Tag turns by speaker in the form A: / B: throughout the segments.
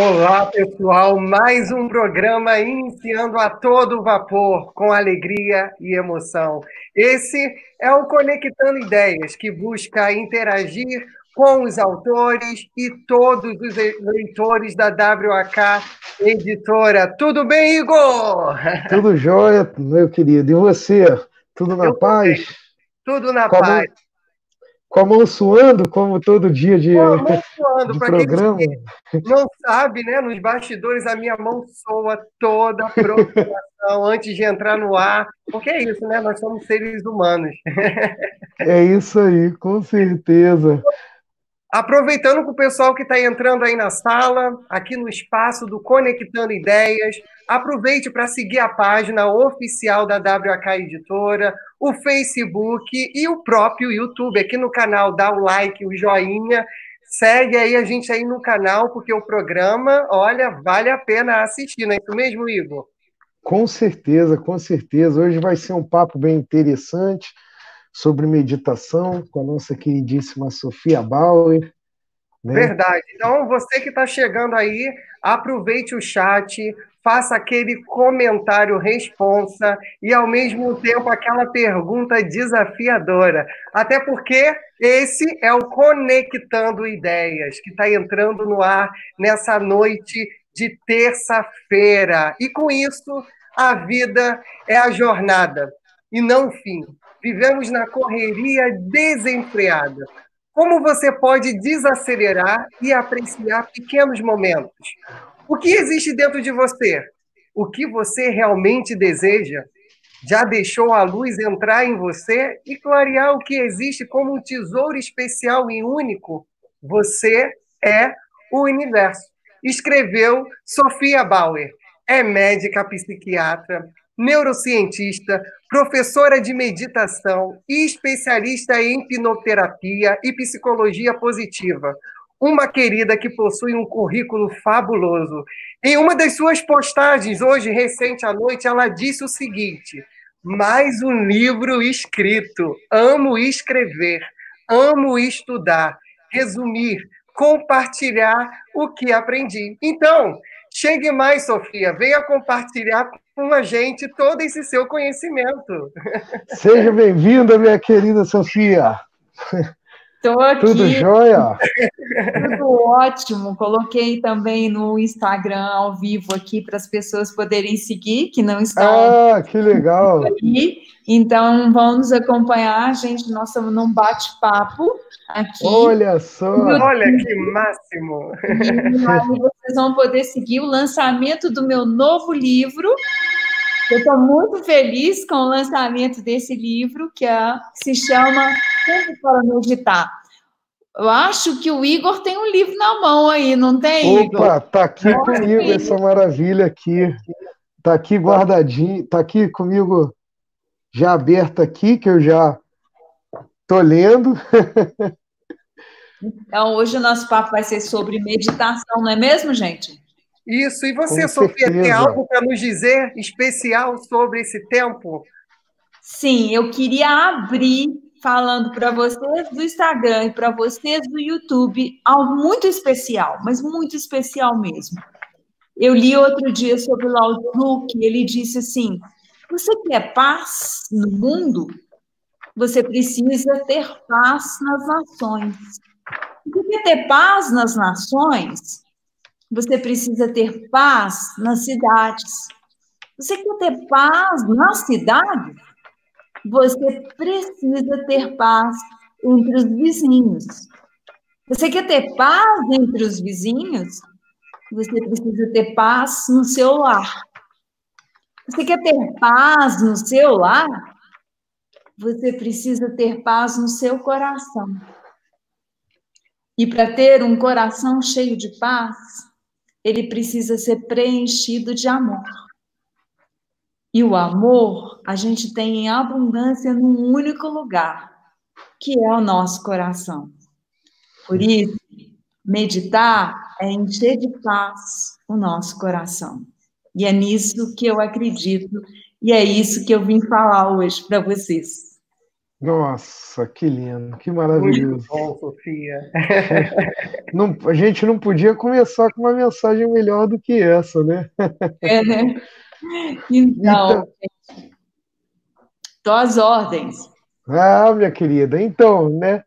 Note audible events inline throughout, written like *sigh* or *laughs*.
A: Olá, pessoal. Mais um programa iniciando a todo vapor, com alegria e emoção. Esse é o Conectando Ideias, que busca interagir com os autores e todos os leitores da WAK Editora. Tudo bem, Igor?
B: Tudo jóia, meu querido. E você? Tudo na Eu paz?
A: Tudo na Como... paz
B: com a mão suando, como todo dia de, *laughs*
A: suando, de programa. não sabe, né? Nos bastidores a minha mão soa toda a programação *laughs* antes de entrar no ar. Porque é isso, né? Nós somos seres humanos.
B: É isso aí, com certeza.
A: Aproveitando com o pessoal que está entrando aí na sala, aqui no espaço do Conectando Ideias, aproveite para seguir a página oficial da WK Editora, o Facebook e o próprio YouTube. Aqui no canal, dá o like, o joinha, segue aí a gente aí no canal, porque o programa, olha, vale a pena assistir, não é isso mesmo, Igor?
B: Com certeza, com certeza. Hoje vai ser um papo bem interessante sobre meditação com a nossa queridíssima Sofia Bauer.
A: Né? Verdade. Então, você que está chegando aí, aproveite o chat, faça aquele comentário responsa e, ao mesmo tempo, aquela pergunta desafiadora. Até porque esse é o Conectando Ideias, que está entrando no ar nessa noite de terça-feira. E com isso, a vida é a jornada e não o fim. Vivemos na correria desenfreada. Como você pode desacelerar e apreciar pequenos momentos? O que existe dentro de você? O que você realmente deseja? Já deixou a luz entrar em você e clarear o que existe como um tesouro especial e único? Você é o universo. Escreveu Sofia Bauer. É médica psiquiatra, neurocientista, professora de meditação e especialista em hipnoterapia e psicologia positiva. Uma querida que possui um currículo fabuloso. Em uma das suas postagens, hoje, recente à noite, ela disse o seguinte: mais um livro escrito. Amo escrever, amo estudar, resumir, compartilhar o que aprendi. Então, chegue mais, Sofia, venha compartilhar com a gente todo esse seu conhecimento.
B: Seja bem-vinda, minha querida Sofia.
C: Estou aqui.
B: Tudo jóia?
C: Tudo ótimo. Coloquei também no Instagram ao vivo aqui para as pessoas poderem seguir, que não estão.
B: Ah, que legal.
C: Aí. Então, vão nos acompanhar, gente. Nós estamos num bate-papo aqui.
B: Olha só.
A: Olha que máximo.
C: E aí vocês vão poder seguir o lançamento do meu novo livro. Eu estou muito feliz com o lançamento desse livro, que é, se chama Tempo para Meditar. Eu acho que o Igor tem um livro na mão aí, não tem,
B: Igor? Opa, tá aqui comigo essa maravilha aqui. Tá aqui guardadinho, tá aqui comigo já aberto aqui, que eu já tô lendo. *laughs*
C: Então, hoje o nosso papo vai ser sobre meditação, não é mesmo, gente?
A: Isso. E você, Com Sofia, certeza. tem algo para nos dizer especial sobre esse tempo?
C: Sim, eu queria abrir falando para vocês do Instagram e para vocês do YouTube algo muito especial, mas muito especial mesmo. Eu li outro dia sobre o Lao Tzu, que ele disse assim: você quer paz no mundo? Você precisa ter paz nas nações. Você quer ter paz nas nações? Você precisa ter paz nas cidades. Você quer ter paz nas cidades? Você precisa ter paz entre os vizinhos. Você quer ter paz entre os vizinhos? Você precisa ter paz no seu lar. Você quer ter paz no seu lar? Você precisa ter paz no seu coração. E para ter um coração cheio de paz, ele precisa ser preenchido de amor. E o amor a gente tem em abundância num único lugar, que é o nosso coração. Por isso, meditar é encher de paz o nosso coração. E é nisso que eu acredito, e é isso que eu vim falar hoje para vocês.
B: Nossa, que lindo, que maravilhoso. Muito
A: bom, Sofia. *laughs*
B: Não, a gente não podia começar com uma mensagem melhor do que essa, né?
C: É, né? Então, então às ordens.
B: Ah, minha querida, então, né?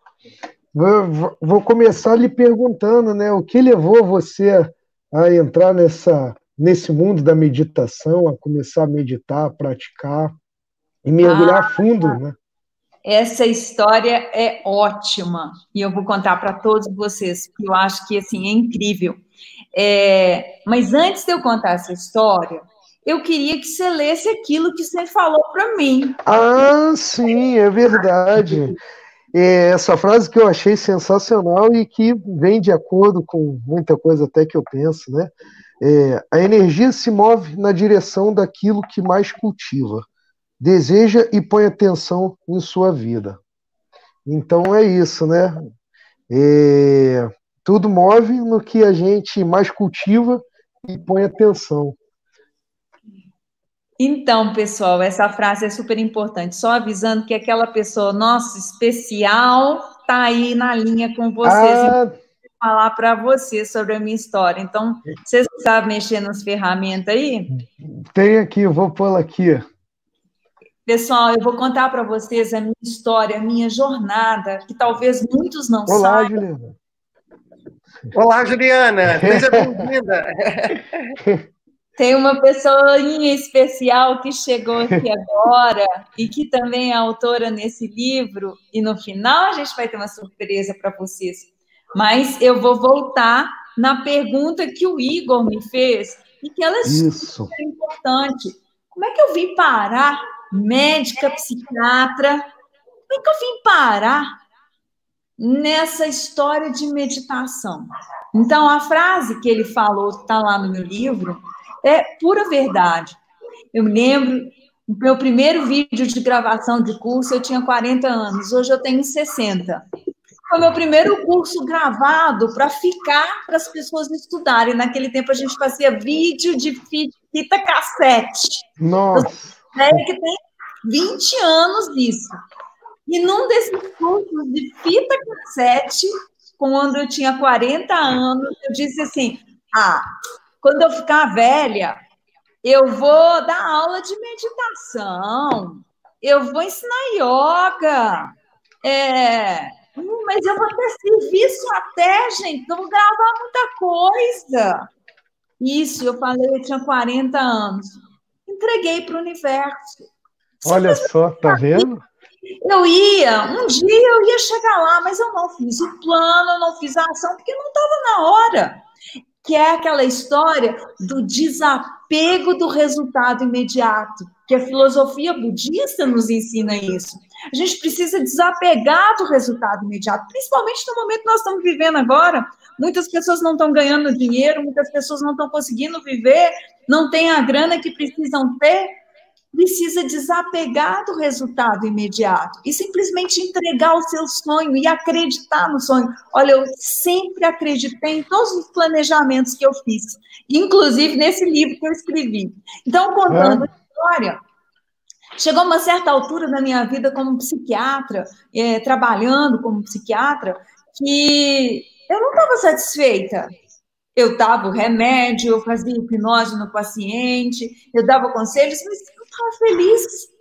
B: Vou, vou começar lhe perguntando, né? O que levou você a entrar nessa, nesse mundo da meditação, a começar a meditar, a praticar e mergulhar ah, fundo, né?
C: Essa história é ótima e eu vou contar para todos vocês, porque eu acho que assim é incrível. É, mas antes de eu contar essa história, eu queria que você lesse aquilo que você falou para mim.
B: Ah, sim, é verdade. É essa frase que eu achei sensacional e que vem de acordo com muita coisa até que eu penso, né? É, a energia se move na direção daquilo que mais cultiva deseja e põe atenção em sua vida. Então é isso, né? É, tudo move no que a gente mais cultiva e põe atenção.
C: Então, pessoal, essa frase é super importante. Só avisando que aquela pessoa, nossa, especial, tá aí na linha com vocês. Ah, falar para vocês sobre a minha história. Então, vocês sabem mexer nas ferramentas aí?
B: Tem aqui, eu vou pô-la aqui.
C: Pessoal, eu vou contar para vocês a minha história, a minha jornada, que talvez muitos não
B: Olá,
C: saibam.
B: Juliana.
A: Olá, Juliana. Seja *laughs* bem-vinda.
C: Tem uma pessoinha especial que chegou aqui agora e que também é autora nesse livro. E no final a gente vai ter uma surpresa para vocês. Mas eu vou voltar na pergunta que o Igor me fez e que ela é
B: Isso.
C: super importante. Como é que eu vim parar médica, psiquiatra. Como é que eu vim parar nessa história de meditação? Então, a frase que ele falou, está lá no meu livro, é pura verdade. Eu me lembro, no meu primeiro vídeo de gravação de curso, eu tinha 40 anos, hoje eu tenho 60. Foi meu primeiro curso gravado para ficar para as pessoas estudarem. Naquele tempo a gente fazia vídeo de fita cassete.
B: Nossa!
C: Que tem 20 anos disso. E num desses cursos de fita cassete, quando eu tinha 40 anos, eu disse assim: ah, quando eu ficar velha, eu vou dar aula de meditação, eu vou ensinar yoga, é, mas eu vou ter serviço até, gente, vou gravar muita coisa. Isso, eu falei, eu tinha 40 anos entreguei para o universo.
B: Olha só, tá vendo?
C: Eu ia, um dia eu ia chegar lá, mas eu não fiz o plano, eu não fiz a ação, porque não estava na hora. Que é aquela história do desapego do resultado imediato, que a filosofia budista nos ensina isso. A gente precisa desapegar do resultado imediato, principalmente no momento que nós estamos vivendo agora. Muitas pessoas não estão ganhando dinheiro, muitas pessoas não estão conseguindo viver, não têm a grana que precisam ter. Precisa desapegar do resultado imediato e simplesmente entregar o seu sonho e acreditar no sonho. Olha, eu sempre acreditei em todos os planejamentos que eu fiz, inclusive nesse livro que eu escrevi. Então, contando é. a história, Chegou uma certa altura na minha vida como psiquiatra, é, trabalhando como psiquiatra, que eu não estava satisfeita. Eu dava o remédio, eu fazia hipnose no paciente, eu dava conselhos, mas eu estava feliz.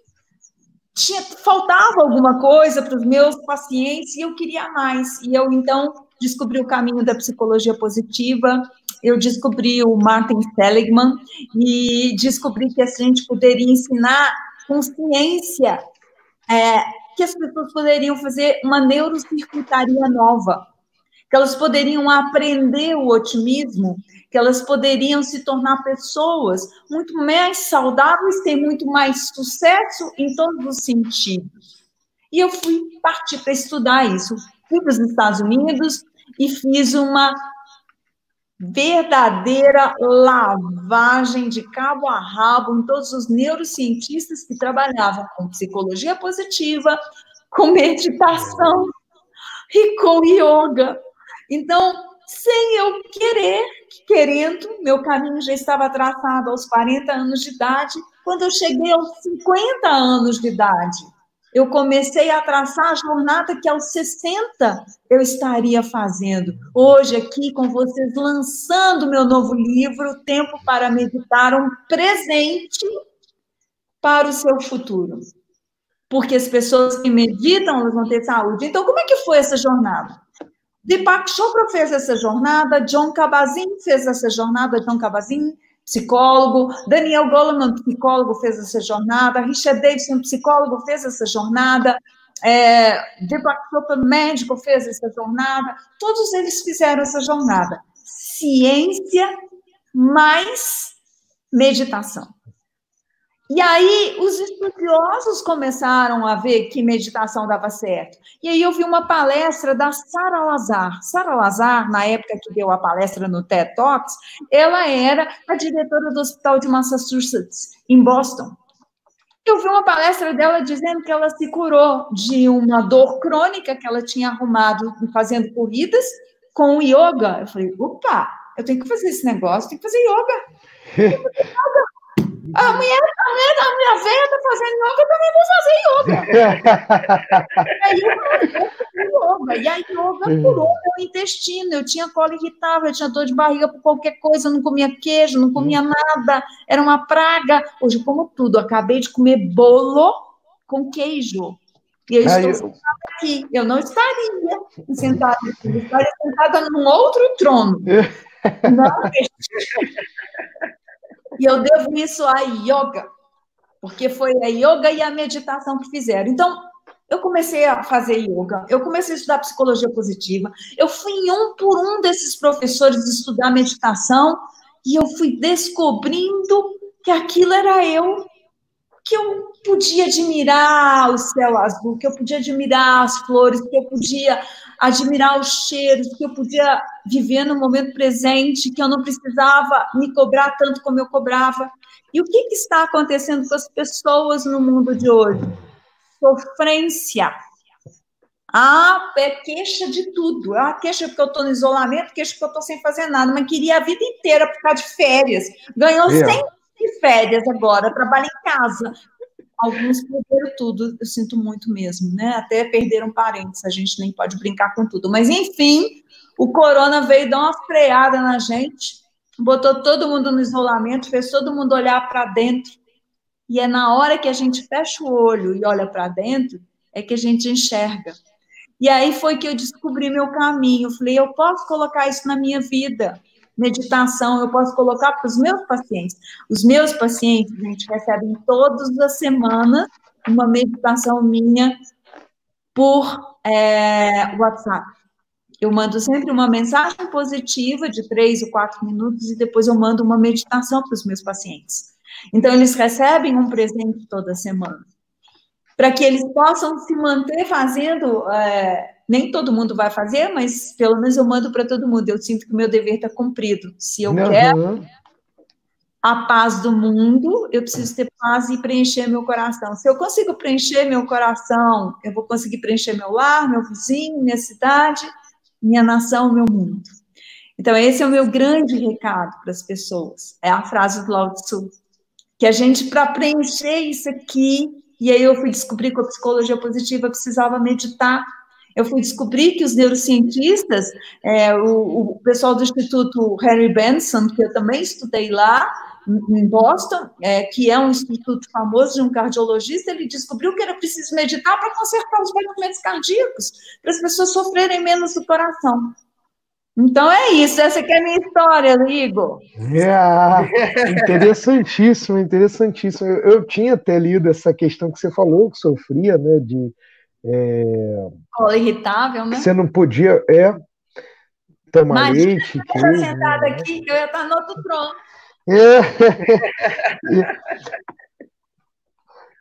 C: Tinha, faltava alguma coisa para os meus pacientes e eu queria mais. E eu, então, descobri o caminho da psicologia positiva, eu descobri o Martin Seligman e descobri que a gente poderia ensinar com ciência, é, que as pessoas poderiam fazer uma neurocircuitaria nova, que elas poderiam aprender o otimismo, que elas poderiam se tornar pessoas muito mais saudáveis, ter muito mais sucesso em todos os sentidos. E eu fui partir para estudar isso. Fui para os Estados Unidos e fiz uma verdadeira lavagem de cabo a rabo em todos os neurocientistas que trabalhavam com psicologia positiva, com meditação e com yoga. Então, sem eu querer, querendo, meu caminho já estava traçado aos 40 anos de idade, quando eu cheguei aos 50 anos de idade. eu comecei a traçar a jornada que aos 60 eu estaria fazendo. Hoje, aqui com vocês, lançando meu novo livro, Tempo para Meditar, um presente para o seu futuro. Porque as pessoas que meditam, elas vão ter saúde. Então, como é que foi essa jornada? Deepak Chopra fez essa jornada, John Kabat-Zinn fez essa jornada, John Kabat-Zinn psicólogo, Daniel Goleman, psicólogo, fez essa jornada, Richard Davidson, psicólogo, fez essa jornada, é, Deepak Chopra, médico, fez essa jornada, todos eles fizeram essa jornada. Ciência mais meditação. E aí os estudiosos começaram a ver que meditação dava certo. E aí eu vi uma palestra da Sara Lazar. Sara Lazar, na época que deu a palestra no TED Talks, ela era a diretora do Hospital de Massachusetts, em Boston. Eu vi uma palestra dela dizendo que ela se curou de uma dor crônica que ela tinha arrumado fazendo corridas com yoga. Eu falei, opa, eu tenho que fazer esse negócio, tenho que fazer yoga. *laughs* A mulher, a mulher, a minha velha tá fazendo yoga, eu também vou fazer yoga. *laughs* aí eu yoga. E a yoga curou meu intestino. Eu tinha colo irritável, eu tinha dor de barriga por qualquer coisa, eu não comia queijo, não comia nada. Era uma praga. Hoje eu como tudo. Acabei de comer bolo com queijo. E eu estou sentada aqui. Eu não estaria sentada aqui. Eu estaria sentada num outro trono. *laughs* Não, e eu devo isso à yoga, porque foi a yoga e a meditação que fizeram. Então, eu comecei a fazer yoga, eu comecei a estudar psicologia positiva, eu fui em um por um desses professores estudar meditação e eu fui descobrindo que aquilo era eu, que eu podia admirar o céu azul, que eu podia admirar as flores, que eu podia admirar os cheiros, que eu podia viver no momento presente, que eu não precisava me cobrar tanto como eu cobrava. E o que, que está acontecendo com as pessoas no mundo de hoje? Sofrência. Ah, é queixa de tudo. Ah, queixa porque eu estou no isolamento, queixa porque eu estou sem fazer nada, mas queria a vida inteira ficar de férias. Ganhou é. 100 de férias agora, trabalha em casa. Alguns perderam tudo, eu sinto muito mesmo, né? Até perderam parentes, a gente nem pode brincar com tudo. Mas, enfim, o corona veio dar uma freada na gente, botou todo mundo no isolamento, fez todo mundo olhar para dentro. E é na hora que a gente fecha o olho e olha para dentro, é que a gente enxerga. E aí foi que eu descobri meu caminho. falei, eu posso colocar isso na minha vida meditação, eu posso colocar para os meus pacientes. Os meus pacientes, a gente recebe todas as semanas uma meditação minha por é, WhatsApp. Eu mando sempre uma mensagem positiva de três ou quatro minutos e depois eu mando uma meditação para os meus pacientes. Então, eles recebem um presente toda semana. Para que eles possam se manter fazendo é, nem todo mundo vai fazer, mas pelo menos eu mando para todo mundo. Eu sinto que o meu dever está cumprido. Se eu uhum. quero a paz do mundo, eu preciso ter paz e preencher meu coração. Se eu consigo preencher meu coração, eu vou conseguir preencher meu lar, meu vizinho, minha cidade, minha nação, meu mundo. Então, esse é o meu grande recado para as pessoas. É a frase do Lao Tzu. Que a gente, para preencher isso aqui, e aí eu fui descobrir que a psicologia positiva precisava meditar eu fui descobrir que os neurocientistas, é, o, o, pessoal do Instituto Harry Benson, que eu também estudei lá, em Boston, é, que é um instituto famoso de um cardiologista, ele descobriu que era preciso meditar para consertar os batimentos cardíacos, para as pessoas sofrerem menos do coração. Então é isso, essa é a minha história, Igor.
B: É, interessantíssimo, interessantíssimo. Eu, eu, tinha até lido essa questão que você falou, que sofria, né, de é...
C: Cola irritável, né?
B: Você não podia é, tomar Imagina leite.
C: Eu sentada né? aqui, eu ia estar no outro trono.
B: É. *laughs* *laughs*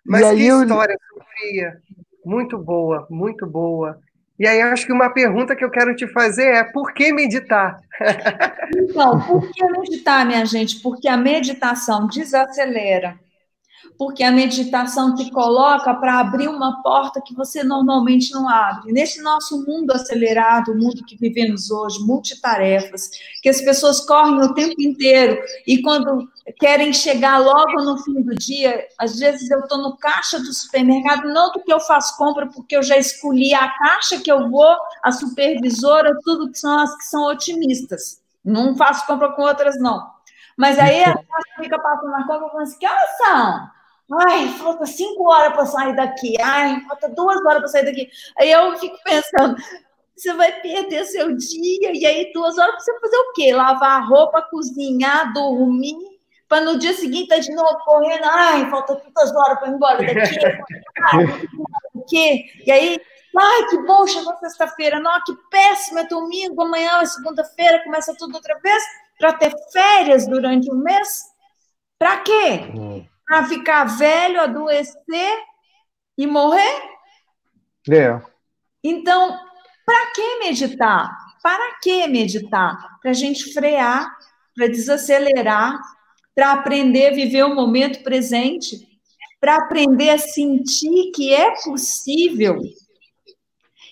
A: Mas e que história, eu... Sofia. Muito boa, muito boa. E aí, acho que uma pergunta que eu quero te fazer é: por que meditar? *laughs*
C: Então, por que meditar, minha gente? Porque a meditação desacelera porque a meditação te coloca para abrir uma porta que você normalmente não abre. Nesse nosso mundo acelerado, o mundo que vivemos hoje, multitarefas, que as pessoas correm o tempo inteiro e quando querem chegar logo no fim do dia, às vezes eu estou no caixa do supermercado, não porque eu faço compra, porque eu já escolhi a caixa que eu vou, a supervisora, tudo que são as que são otimistas. Não faço compra com outras, não. Mas aí a fica passando na compra e fala assim, que horas são? Ai, falta cinco horas para sair daqui. Ai, falta duas horas para sair daqui. Aí eu fico pensando, você vai perder seu dia, e aí duas horas para você fazer o quê? Lavar roupa, cozinhar, dormir, para no dia seguinte estar tá de novo correndo. Ai, falta tantas horas para ir embora daqui. *laughs* o quê? E aí, ai, que bom, chegou sexta-feira. Não, que péssimo, é domingo, amanhã é segunda-feira, começa tudo outra vez, para ter férias durante o mês. Para quê? Hum para ficar velho, adoecer e morrer?
B: É.
C: Então, para que meditar? Para que meditar? Para a gente frear, para desacelerar, para aprender a viver o momento presente, para aprender a sentir que é possível,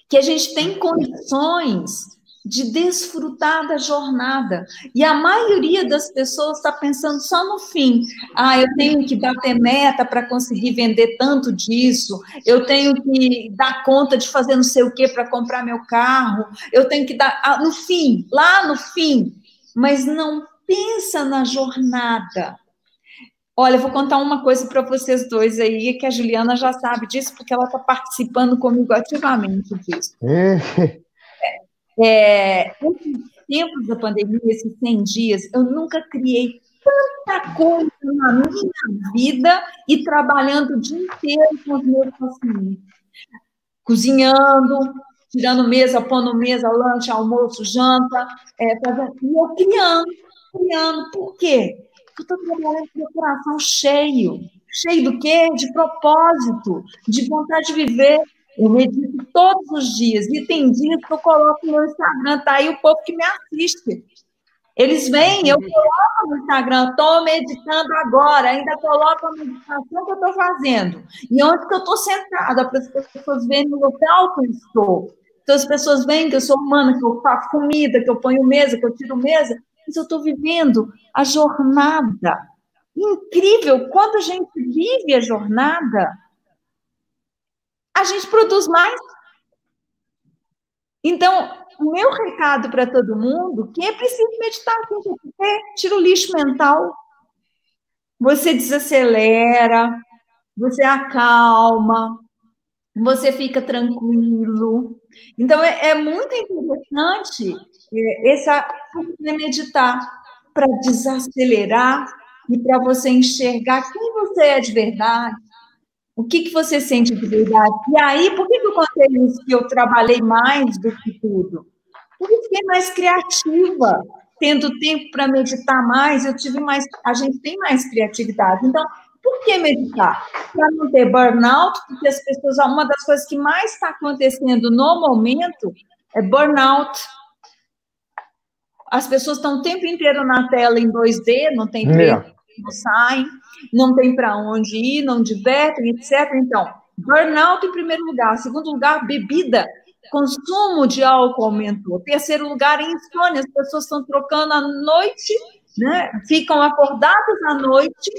C: que a gente tem condições de desfrutar da jornada. E a maioria das pessoas está pensando só no fim. Ah, eu tenho que bater meta para conseguir vender tanto disso, eu tenho que dar conta de fazer não sei o que para comprar meu carro, eu tenho que dar. Ah, no fim, lá no fim. Mas não pensa na jornada. Olha, eu vou contar uma coisa para vocês dois aí, que a Juliana já sabe disso, porque ela está participando comigo ativamente disso. É. Esses tempos da pandemia, esses 100 dias, eu nunca criei tanta coisa na minha vida e trabalhando o dia inteiro com os meus pacientes. Cozinhando, tirando mesa, pondo mesa, lanche, almoço, janta, é, fazendo, e eu criando, criando. Por quê? Porque eu estou trabalhando com o coração cheio. Cheio do quê? De propósito, de vontade de viver, eu medito todos os dias. E tem dias que eu coloco no meu Instagram, tá aí o povo que me assiste. Eles vêm, eu coloco no Instagram, estou meditando agora, ainda coloco a meditação que eu estou fazendo. E onde que eu estou sentada, para as pessoas verem o local que eu estou. Então as pessoas veem que eu sou humana, que eu faço comida, que eu ponho mesa, que eu tiro mesa, mas eu estou vivendo a jornada. Incrível, quando a gente vive a jornada, a gente produz mais. Então, o meu recado para todo mundo que é preciso meditar, é, tira o lixo mental, você desacelera, você acalma, você fica tranquilo. Então, é, é muito interessante é, essa meditar para desacelerar e para você enxergar quem você é de verdade, o que, que você sente de verdade? E aí, por que, que eu contei isso? Que eu trabalhei mais do que tudo? Porque eu fiquei mais criativa, tendo tempo para meditar mais, eu tive mais, a gente tem mais criatividade. Então, por que meditar? Para não ter burnout, porque as pessoas, uma das coisas que mais está acontecendo no momento é burnout. As pessoas estão o tempo inteiro na tela em 2D, não tem tempo, é. não saem não tem para onde ir, não divertem, etc. Então, burnout em primeiro lugar. Segundo lugar, bebida. Consumo de álcool aumentou. Terceiro lugar, insônia. As pessoas estão trocando à noite, né? ficam acordadas à noite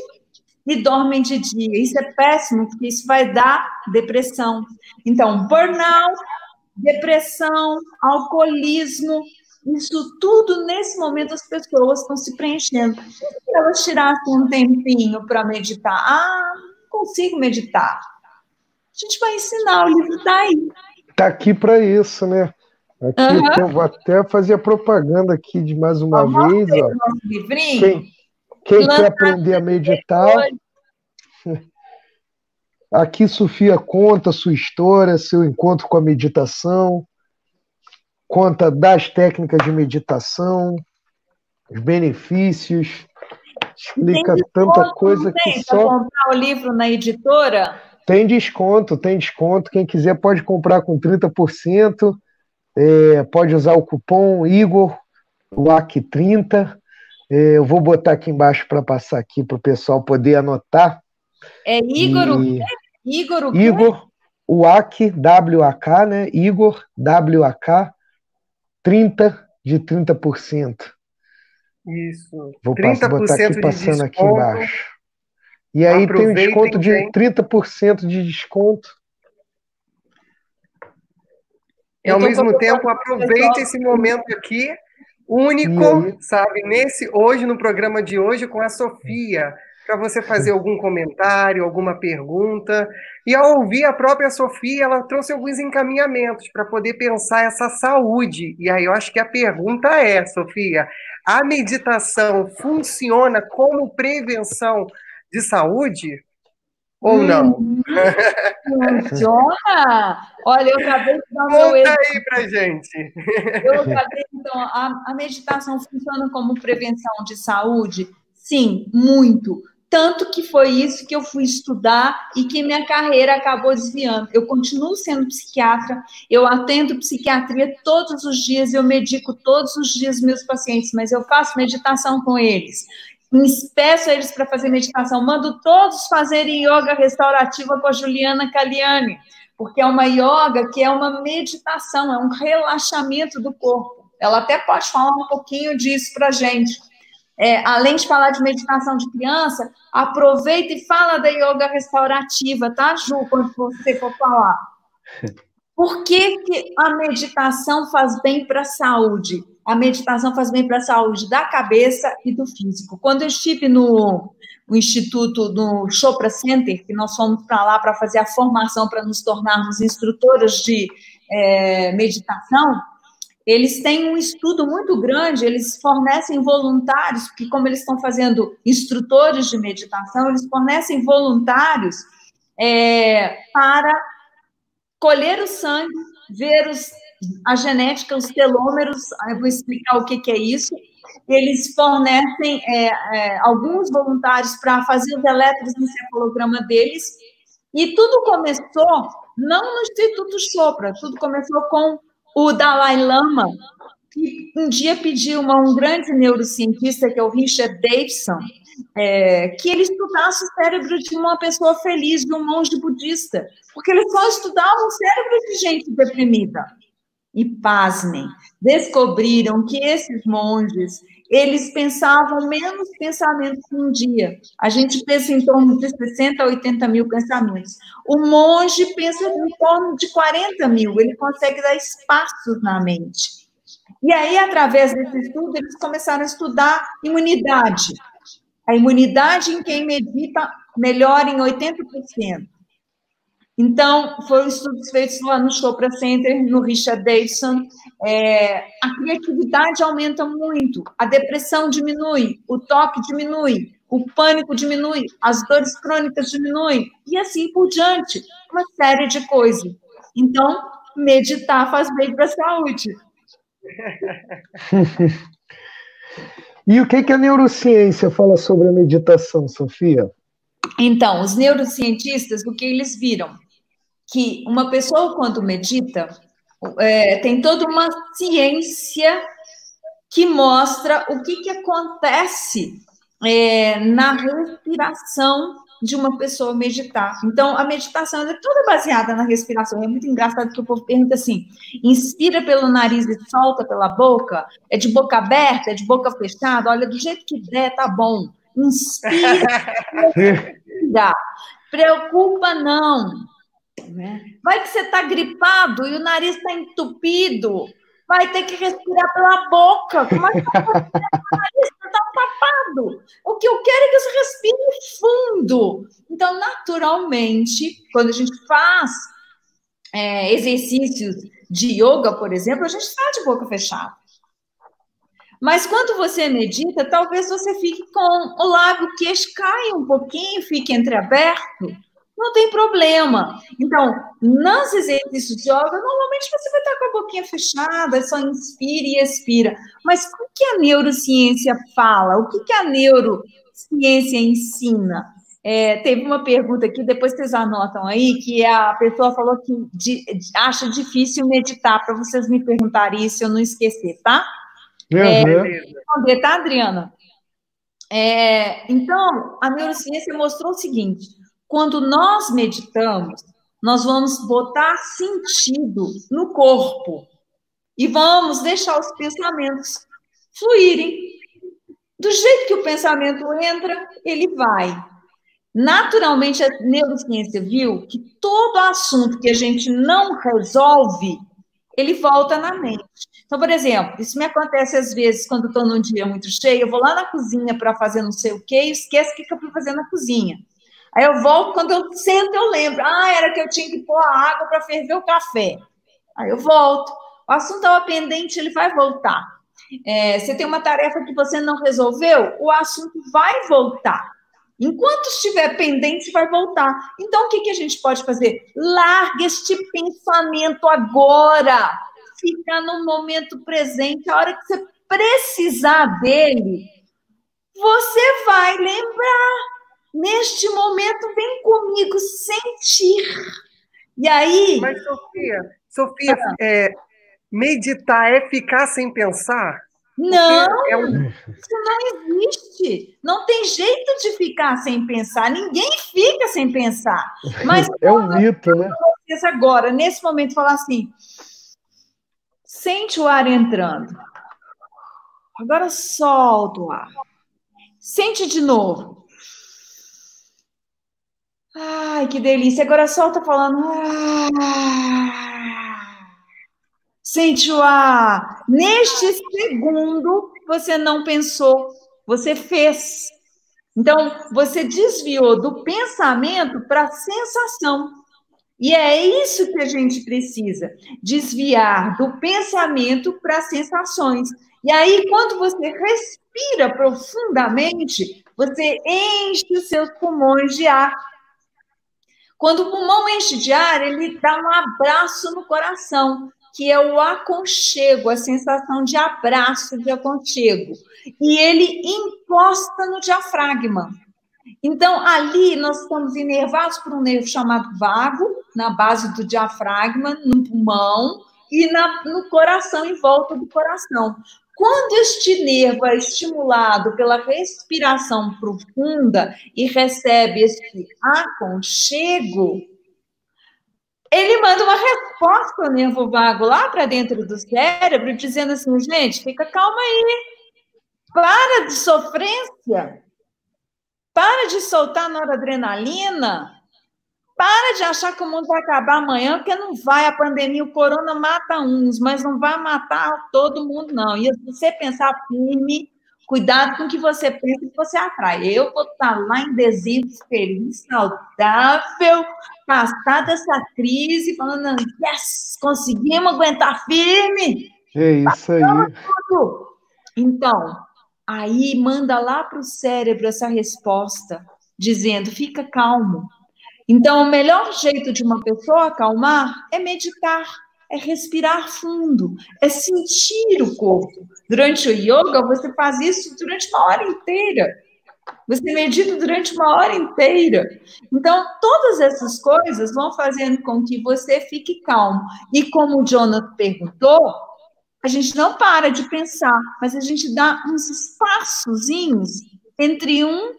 C: e dormem de dia. Isso é péssimo, porque isso vai dar depressão. Então, burnout, depressão, alcoolismo, isso tudo, nesse momento, as pessoas estão se preenchendo. E se elas tirassem um tempinho para meditar? Ah, não consigo meditar. A gente vai ensinar, o livro está aí.
B: Está aqui para isso, né? Aqui uhum. eu vou até fazer a propaganda aqui de mais uma Vamos vez. Ó. Quem, quem quer aprender a meditar, *laughs* aqui Sofia conta sua história, seu encontro com a meditação, conta das técnicas de meditação, os benefícios, explica tanta coisa que só.
C: comprar o livro na editora?
B: Tem desconto, tem desconto. Quem quiser pode comprar com 30%. É, pode usar o cupom Igor LAC30. É, eu vou botar aqui embaixo para passar aqui para o pessoal poder anotar.
C: É Igor o quê? Igor o quê?
B: Igor, WAC, WAK, né? Igor, WAK, 30 de 30%.
A: Isso.
B: Vou 30% botar aqui passando aqui embaixo. E aí tem um desconto de 30% de desconto.
A: E ao mesmo tempo, aproveite esse momento aqui, único, sabe, nesse hoje, no programa de hoje, com a Sofia, para você fazer algum comentário, alguma pergunta. E ao ouvir a própria Sofia, ela trouxe alguns encaminhamentos para poder pensar essa saúde. E aí eu acho que a pergunta é, Sofia, a meditação funciona como prevenção de saúde? Ou não?
C: Funciona! Olha, eu acabei de dar
A: Conta meu exemplo. aí pra gente.
C: Eu acabei, então, a, a meditação funciona como prevenção de saúde? Sim, muito. Tanto que foi isso que eu fui estudar e que minha carreira acabou desviando. Eu continuo sendo psiquiatra, eu atendo psiquiatria todos os dias, eu medico todos os dias meus pacientes, mas eu faço meditação com eles. Peço eles para fazer meditação, mando todos fazerem yoga restaurativa com a Juliana Caliani, porque é uma yoga que é uma meditação, é um relaxamento do corpo. Ela até pode falar um pouquinho disso para gente é, além de falar de meditação de criança, aproveita e fala da yoga restaurativa, tá, Ju, quando você for falar. Por que, que a meditação faz bem para a saúde? A meditação faz bem para a saúde da cabeça e do físico. Quando eu estive no, no instituto, no Chopra Center, que nós fomos para lá para fazer a formação para nos tornarmos instrutoras de é, meditação, eles têm um estudo muito grande, eles fornecem voluntários, porque como eles estão fazendo instrutores de meditação, eles fornecem voluntários é, para colher o sangue, ver os, a genética, os telômeros, eu vou explicar o que, que é isso, eles fornecem é, é, alguns voluntários para fazer os eletroencefalograma deles, e tudo começou não no Instituto Chopra, tudo começou com o Dalai Lama, que um dia pediu a um grande neurocientista, que é o Richard Davidson, é, que ele estudasse o cérebro de uma pessoa feliz, de um monge budista, porque ele só estudava o cérebro de gente deprimida. E pasmem, descobriram que esses monges eles pensavam menos pensamentos num dia. A gente pensa em torno de 60 a 80 mil pensamentos. O monge pensa em torno de 40 mil, ele consegue dar espaços na mente. E aí, através desse estudo, eles começaram a estudar imunidade. A imunidade em quem medita melhora em 80%. Então, foram estudos feitos lá no Chopra Center, no Richard Davidson. É, a criatividade aumenta muito, a depressão diminui, o toque diminui, o pânico diminui, as dores crônicas diminuem, e assim por diante, uma série de coisas. Então, meditar faz bem para a saúde. *laughs*
B: e o que, que a neurociência fala sobre a meditação, Sofia?
C: Então, os neurocientistas, o que eles viram? Que uma pessoa, quando medita, é, tem toda uma ciência que mostra o que, que acontece é, na respiração de uma pessoa meditar. Então, a meditação é toda baseada na respiração. É muito engraçado que o povo pergunta assim: inspira pelo nariz e solta pela boca? É de boca aberta? É de boca fechada? Olha, do jeito que der, tá bom. Inspira. *laughs* Preocupa não. Né? Vai que você está gripado e o nariz está entupido, vai ter que respirar pela boca. Como é que nariz? Está tapado. O que eu quero é que você respire fundo. Então, naturalmente, quando a gente faz é, exercícios de yoga, por exemplo, a gente está de boca fechada. Mas quando você medita, talvez você fique com o lábio queixo caia um pouquinho, fique entreaberto não tem problema. Então, nos exercícios de yoga, normalmente você vai estar com a boquinha fechada, só inspira e expira. Mas o que a neurociência fala? O que a neurociência ensina? É, teve uma pergunta aqui, depois vocês anotam aí, que a pessoa falou que de, acha difícil meditar, para vocês me perguntarem isso, eu não esquecer, tá? Uhum. É, responder, tá, Adriana? É, então, a neurociência mostrou o seguinte: Quando nós meditamos, nós vamos botar sentido no corpo e vamos deixar os pensamentos fluírem. Do jeito que o pensamento entra, ele vai. Naturalmente, a neurociência viu que todo assunto que a gente não resolve, ele volta na mente. Então, por exemplo, isso me acontece às vezes quando estou num dia muito cheio, eu vou lá na cozinha para fazer não sei o quê e esqueço o que, que eu fui fazer na cozinha. Aí eu volto, quando eu sento, eu lembro. Ah, era que eu tinha que pôr a água para ferver o café. Aí eu volto. O assunto estava pendente, ele vai voltar. É, você tem uma tarefa que você não resolveu, o assunto vai voltar. Enquanto estiver pendente, vai voltar. Então, o que, que a gente pode fazer? Larga este pensamento agora. Fica no momento presente. A hora que você precisar dele, você vai lembrar. Neste momento, vem comigo sentir. E aí.
A: Mas, Sofia, Sofia, ah. é, meditar é ficar sem pensar?
C: Não, é um... isso não existe. Não tem jeito de ficar sem pensar. Ninguém fica sem pensar. Mas *laughs*
B: é um mito, né?
C: Agora, nesse momento, falar assim: sente o ar entrando. Agora solta o ar. Sente de novo. Ai, que delícia. Agora solta falando. Ah. Sente o ar. Neste segundo, você não pensou, você fez. Então, você desviou do pensamento para a sensação. E é isso que a gente precisa: desviar do pensamento para sensações. E aí, quando você respira profundamente, você enche os seus pulmões de ar. Quando o pulmão enche de ar, ele dá um abraço no coração que é o aconchego, a sensação de abraço, de aconchego. E ele encosta no diafragma. Então, ali nós estamos inervados por um nervo chamado vago, na base do diafragma, no pulmão e na, no coração, em volta do coração. Quando este nervo é estimulado pela respiração profunda e recebe esse aconchego, ele manda uma resposta ao nervo vago lá para dentro do cérebro, dizendo assim: gente, fica calma aí, para de sofrência, para de soltar noradrenalina, para de achar que o mundo vai acabar amanhã, porque não vai, a pandemia, o corona mata uns, mas não vai matar todo mundo, não. E se você pensar firme, cuidado com o que você pensa e que você atrai. Eu vou estar lá em dezembro, feliz, saudável, passada essa crise, falando, yes, conseguimos aguentar firme.
B: É isso aí. Tudo.
C: Então, aí manda lá para o cérebro essa resposta, dizendo, fica calmo. Então, o melhor jeito de uma pessoa acalmar é meditar, é respirar fundo, é sentir o corpo. Durante o yoga, você faz isso durante uma hora inteira. Você medita durante uma hora inteira. Então, todas essas coisas vão fazendo com que você fique calmo. E como o Jonathan perguntou, a gente não para de pensar, mas a gente dá uns espaçozinhos entre um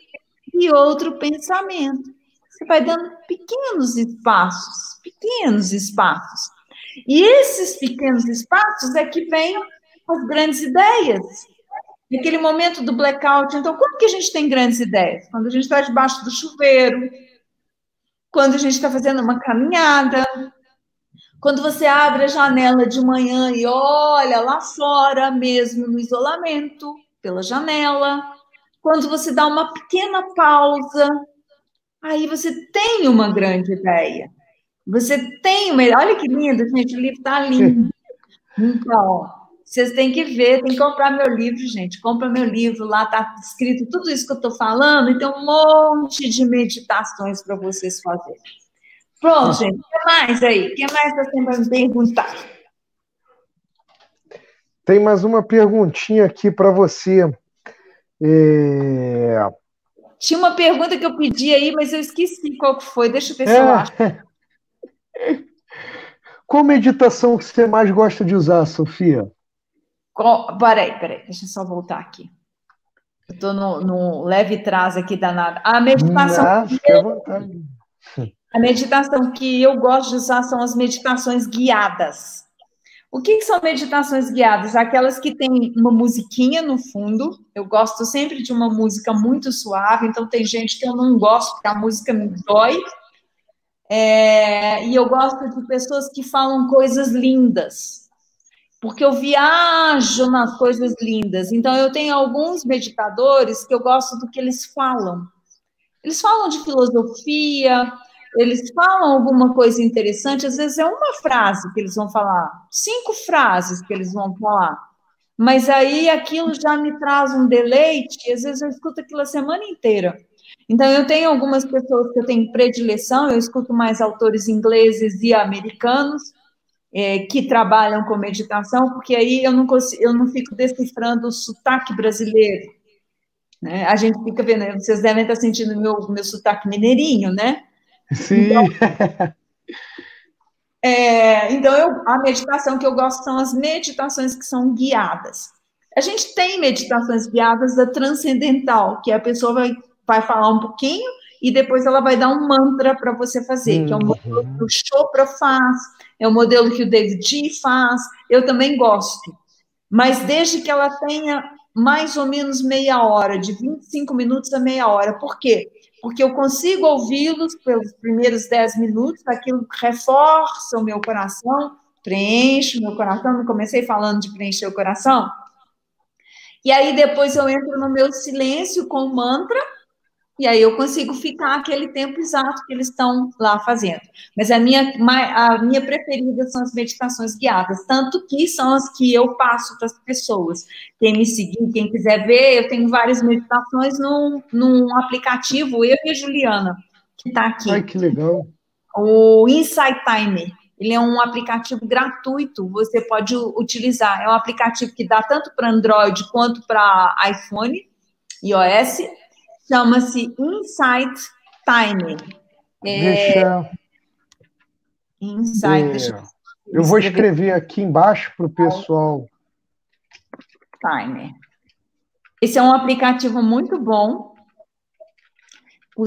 C: e outro pensamento. Você vai dando pequenos espaços, pequenos espaços. E esses pequenos espaços é que vêm as grandes ideias naquele momento do blackout. Então, quando que a gente tem grandes ideias? Quando a gente está debaixo do chuveiro, quando a gente está fazendo uma caminhada, quando você abre a janela de manhã e olha lá fora, mesmo no isolamento, pela janela, quando você dá uma pequena pausa, aí você tem uma grande ideia. Você tem uma. Olha que lindo, gente, o livro está lindo. *laughs* Então, vocês têm que ver, tem que comprar meu livro, gente. Compra meu livro, lá está escrito tudo isso que eu estou falando, e tem um monte de meditações para vocês fazerem. Pronto, gente. O que mais aí? O que mais você para me perguntar?
B: Tem mais uma perguntinha aqui para você. É...
C: Tinha uma pergunta que eu pedi aí, mas eu esqueci qual que foi. Deixa eu ver é... se eu acho. *laughs*
B: Qual meditação que você mais gosta de usar, Sofia?
C: Peraí, peraí, deixa eu só voltar aqui. Eu estou no, no, leve trás aqui danado. A meditação.
B: Não, fica à vontade.
C: A meditação que eu gosto de usar são as meditações guiadas. O que, são meditações guiadas? Aquelas que tem uma musiquinha no fundo. Eu gosto sempre de uma música muito suave, então tem gente que eu não gosto, porque a música me dói. É, e eu gosto de pessoas que falam coisas lindas, porque eu viajo nas coisas lindas. Então eu tenho alguns meditadores que eu gosto do que eles falam. Eles falam de filosofia, eles falam alguma coisa interessante, às vezes é uma frase que eles vão falar, cinco frases que eles vão falar. Mas aí aquilo já me traz um deleite, e às vezes eu escuto aquilo a semana inteira. Então, eu tenho algumas pessoas que eu tenho predileção, eu escuto mais autores ingleses e americanos é, que trabalham com meditação, porque aí eu não, consigo, eu não fico decifrando o sotaque brasileiro. Né? A gente fica vendo, vocês devem estar sentindo meu, meu sotaque mineirinho, né?
B: Sim.
C: Então, *laughs* é, então eu, a meditação que eu gosto são as meditações que são guiadas. A gente tem meditações guiadas da transcendental, que a pessoa vai, vai falar um pouquinho e depois ela vai dar um mantra para você fazer, que é um modelo que o Chopra faz, é o modelo que o David G faz, eu também gosto. Mas desde que ela tenha mais ou menos meia hora, de 25 minutos a meia hora. Por quê? Porque eu consigo ouvi-los pelos primeiros dez minutos, aquilo reforça o meu coração, preenche o meu coração. Não comecei falando de preencher o coração? E aí depois eu entro no meu silêncio com o mantra, e aí eu consigo ficar aquele tempo exato que eles estão lá fazendo. Mas a minha, a minha preferida são as meditações guiadas, tanto que são as que eu passo para as pessoas. Quem me seguir, quem quiser ver, eu tenho várias meditações num, num aplicativo, eu e a Juliana, que está aqui.
B: Ai, que legal.
C: O Insight Timer. Ele é um aplicativo gratuito, você pode utilizar. É um aplicativo que dá tanto para Android quanto para iPhone, iOS chama-se Insight Time.
B: É... Deixa.
C: Insight. É... Deixa
B: eu vou escrever aqui embaixo para o pessoal.
C: Timer. Esse é um aplicativo muito bom.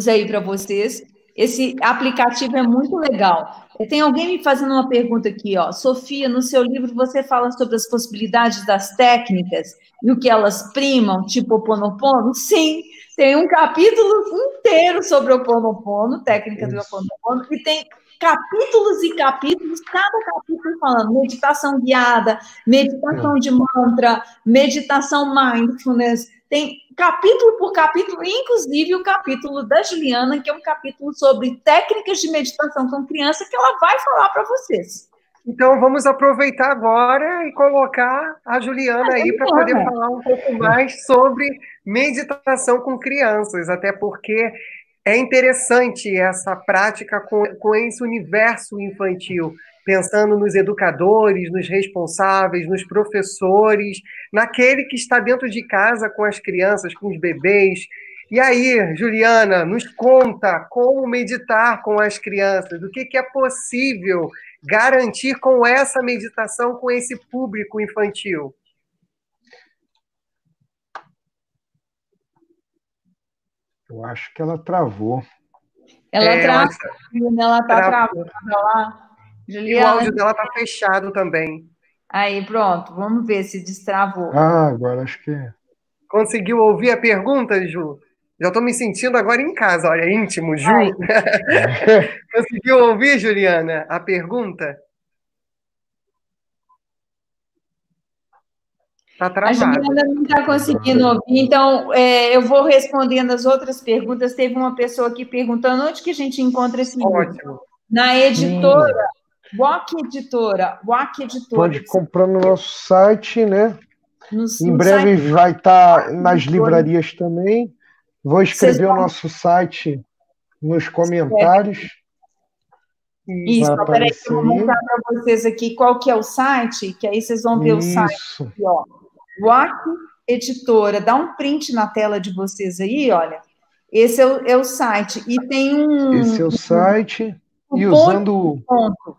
C: Aí para vocês. Esse aplicativo é muito legal. Tem alguém me fazendo uma pergunta aqui, ó. Sofia, no seu livro você fala sobre as possibilidades das técnicas e o que elas primam, tipo o Ponopono? Sim, tem um capítulo inteiro sobre o Ponopono, técnica Isso. do Ponopono, e tem capítulos e capítulos, cada capítulo falando meditação guiada, meditação de mantra, meditação mindfulness, tem capítulo por capítulo, inclusive o capítulo da Juliana, que é um capítulo sobre técnicas de meditação com criança, que ela vai falar para vocês.
A: Então vamos aproveitar agora e colocar a Juliana aí para poder falar um pouco mais sobre meditação com crianças, até porque é interessante essa prática com, com esse universo infantil, pensando nos educadores, nos responsáveis, nos professores, naquele que está dentro de casa com as crianças, com os bebês. E aí, Juliana, nos conta como meditar com as crianças, o que, que é possível garantir com essa meditação, com esse público infantil?
B: Eu acho que ela travou.
C: Ela é, travou, ela está travada lá.
A: Juliana. E o áudio dela está fechado também.
C: Aí, pronto, vamos ver se destravou.
B: Ah, agora acho que. É.
A: Conseguiu ouvir a pergunta, Ju? Já estou me sentindo agora em casa, olha, íntimo, Ju. *laughs* Conseguiu ouvir, Juliana, a pergunta? Está travado.
C: A Juliana não está conseguindo ouvir, então é, eu vou respondendo as outras perguntas. Teve uma pessoa aqui perguntando onde que a gente encontra esse
A: livro. Ótimo.
C: Na editora, WAC Editora, WAC Editora.
B: Pode comprar no nosso site, né? No, em no breve site. vai estar tá nas livrarias também. Vou escrever o nosso site nos comentários.
C: Isso, peraí que eu vou mostrar para vocês aqui qual que é o site, que aí vocês vão ver Isso. o site. Aqui, ó. WAC Editora, dá um print na tela de vocês aí, olha. Esse é o, é o site. E tem um.
B: Esse é o site. Um, e usando.
C: Ponto.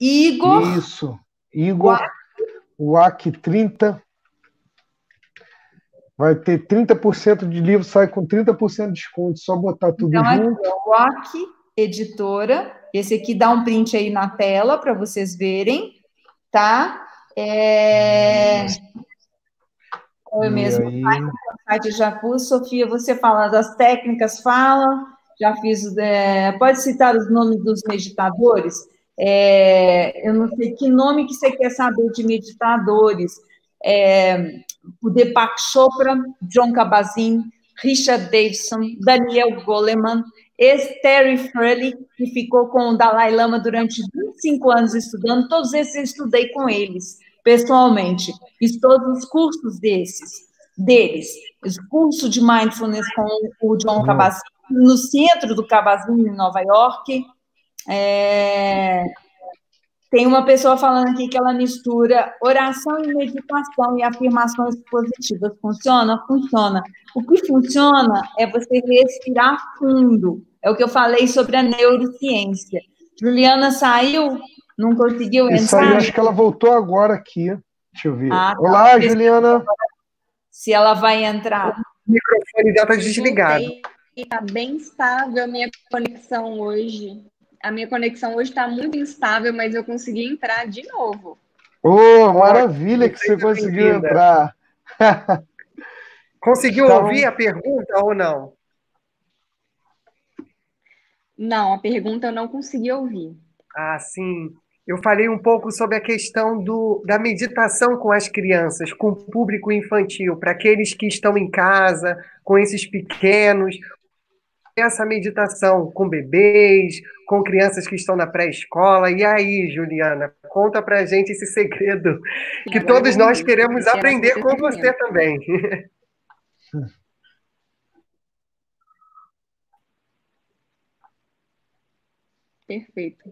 C: Igor.
B: Isso. Igor. WAC 30 vai ter 30% de livro, sai com 30% de desconto, só botar tudo então, junto.
C: Aqui, o WAC Editora. Esse aqui dá um print aí na tela para vocês verem, tá? É... Eu mesmo, site já pus. Sofia, você fala das técnicas, fala. Já fiz. É... Pode citar os nomes dos meditadores? É... Eu não sei que nome que você quer saber de meditadores. É... O Deepak Chopra, John Kabat-Zinn, Richard Davidson, Daniel Goleman, Terry Furley, que ficou com o Dalai Lama durante 25 anos estudando, todos esses eu estudei com eles, pessoalmente. Fiz todos os cursos desses, deles. Os cursos de Mindfulness com o John uhum. Kabat-Zinn, no centro do Kabat-Zinn, em Nova York. É, tem uma pessoa falando aqui que ela mistura oração e meditação e afirmações positivas. Funciona? Funciona. O que funciona é você respirar fundo. É o que eu falei sobre a neurociência. Juliana saiu, não conseguiu entrar. Isso aí,
B: acho que ela voltou agora aqui. Deixa eu ver. Ah, tá. Olá, Juliana.
C: Se ela vai entrar.
A: O microfone dela está desligado.
D: Está bem estável a minha conexão hoje a minha conexão hoje está muito instável, mas eu consegui entrar de novo.
B: Oh, maravilha que você conseguiu entrar.
A: Conseguiu então... ouvir a pergunta ou não?
D: Não, a pergunta eu não consegui ouvir.
A: Ah, sim. Eu falei um pouco sobre a questão do, da meditação com as crianças, com o público infantil, para aqueles que estão em casa, com esses pequenos, essa meditação com bebês, com crianças que estão na pré-escola. E aí, Juliana, conta pra gente esse segredo que Agora todos nós queremos aprender com você também.
D: Perfeito.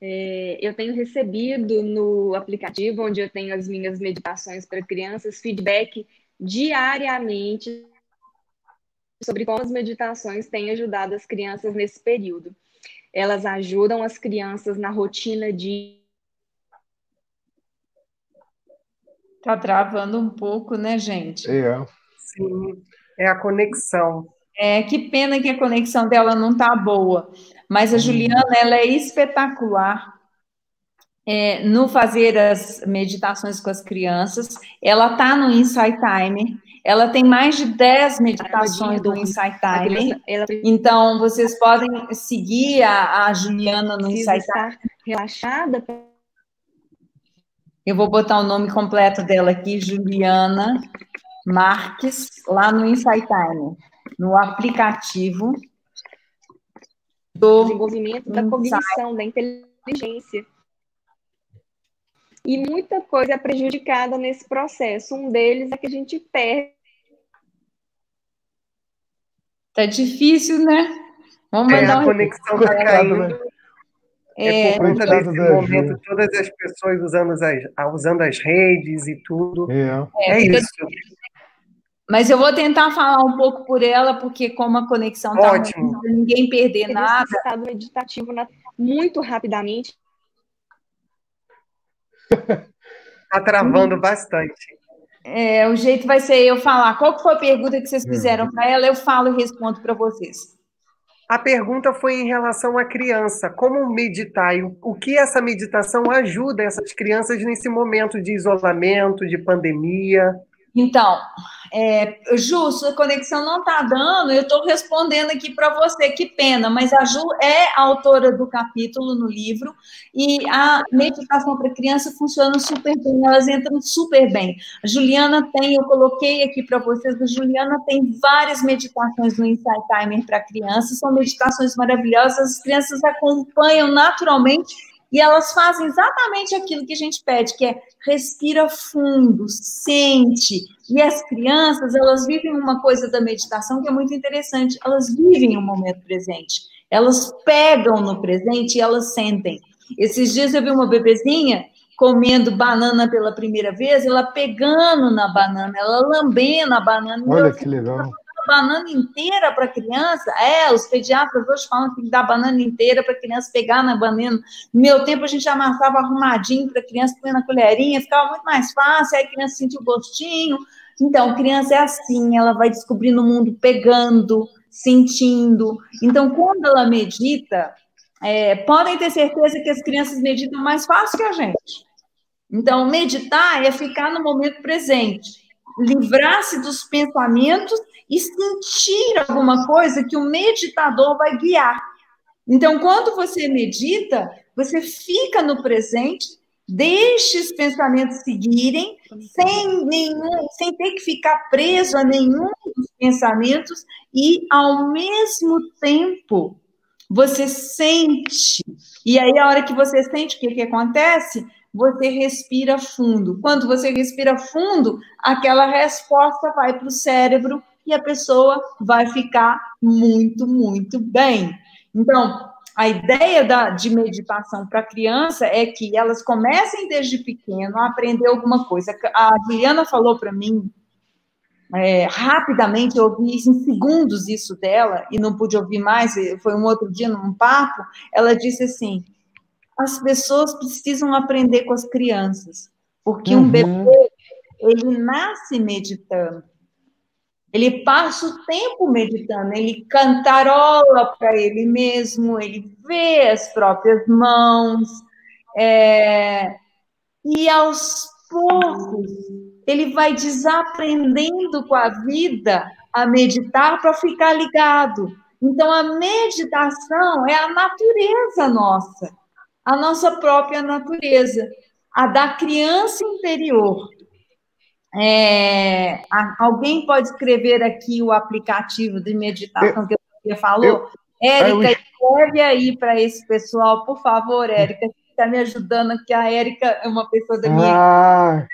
D: É, eu tenho recebido no aplicativo, onde eu tenho as minhas meditações para crianças, feedback diariamente sobre como as meditações têm ajudado as crianças nesse período. Elas ajudam as crianças na rotina de.
C: Tá travando um pouco, né, gente?
B: É.
A: Sim, é a conexão.
C: É, que pena que a conexão dela não tá boa. Mas a Juliana, ela é espetacular é, no fazer as meditações com as crianças. Ela está no Insight Timer. Ela tem mais de 10 meditações do Insight Timer. Então, vocês podem seguir a, a Juliana no Insight Timer.
D: relaxada.
C: Eu vou botar o nome completo dela aqui, Juliana Marques, lá no Insight Timer, no aplicativo
D: do desenvolvimento da cognição, da inteligência. E muita coisa é prejudicada nesse processo. Um deles é que a gente perde.
C: Tá difícil, né?
A: Vamos é, mandar é, a conexão está caindo. Né? É, é por conta desse momento, todas as pessoas usando as, usando as redes e tudo. É, é, é isso.
C: Mas eu vou tentar falar um pouco por ela, porque como a conexão está
A: Ótimo.
C: ninguém perder nada.
D: estado meditativo na, muito rapidamente.
A: Está *laughs* travando bastante.
C: É, o jeito vai ser eu falar. Qual que foi a pergunta que vocês hum. fizeram para ela? Eu falo e respondo para vocês.
A: A pergunta foi em relação à criança, como meditar e o que essa meditação ajuda essas crianças nesse momento de isolamento, de pandemia.
C: Então, é, Ju, sua conexão não está dando, eu estou respondendo aqui para você, que pena, mas a Ju é a autora do capítulo no livro e a meditação para criança funciona super bem, elas entram super bem. A Juliana tem, eu coloquei aqui para vocês, a Juliana tem várias meditações no Insight Timer para crianças, são meditações maravilhosas, as crianças acompanham naturalmente e elas fazem exatamente aquilo que a gente pede, que é respira fundo, sente. E as crianças, elas vivem uma coisa da meditação que é muito interessante. Elas vivem o momento presente. Elas pegam no presente e elas sentem. Esses dias eu vi uma bebezinha comendo banana pela primeira vez, ela pegando na banana, ela lambendo a banana.
B: Olha que legal
C: banana inteira para criança. É, os pediatras hoje falam que dá banana inteira para criança pegar na banana. No meu tempo, a gente amassava arrumadinho para criança põe na colherinha, ficava muito mais fácil, aí a criança sentia o gostinho. Então, criança é assim, ela vai descobrindo o mundo pegando, sentindo. Então, quando ela medita, é, podem ter certeza que as crianças meditam mais fácil que a gente. Então, meditar é ficar no momento presente, livrar-se dos pensamentos e sentir alguma coisa que o meditador vai guiar. Então, quando você medita, você fica no presente, deixe os pensamentos seguirem, sem, nenhum, sem ter que ficar preso a nenhum dos pensamentos, e, ao mesmo tempo, você sente. E aí, a hora que você sente, o que, que acontece? Você respira fundo. Quando você respira fundo, aquela resposta vai para o cérebro e a pessoa vai ficar muito, muito bem. Então, a ideia da, de meditação para criança é que elas comecem desde pequeno a aprender alguma coisa. A Juliana falou para mim é, rapidamente, eu ouvi em segundos isso dela e não pude ouvir mais. Foi um outro dia num papo. Ela disse assim: as pessoas precisam aprender com as crianças, porque uhum. um bebê ele nasce meditando. Ele passa o tempo meditando, ele cantarola para ele mesmo, ele vê as próprias mãos, é, e aos poucos ele vai desaprendendo com a vida a meditar para ficar ligado. Então, a meditação é a natureza nossa, a nossa própria natureza, a da criança interior. É, alguém pode escrever aqui o aplicativo de meditação eu, que você falou? Érica, eu... escreve aí para esse pessoal, por favor, Érica. Está me ajudando, que a Érica é uma pessoa da minha.
B: Ah,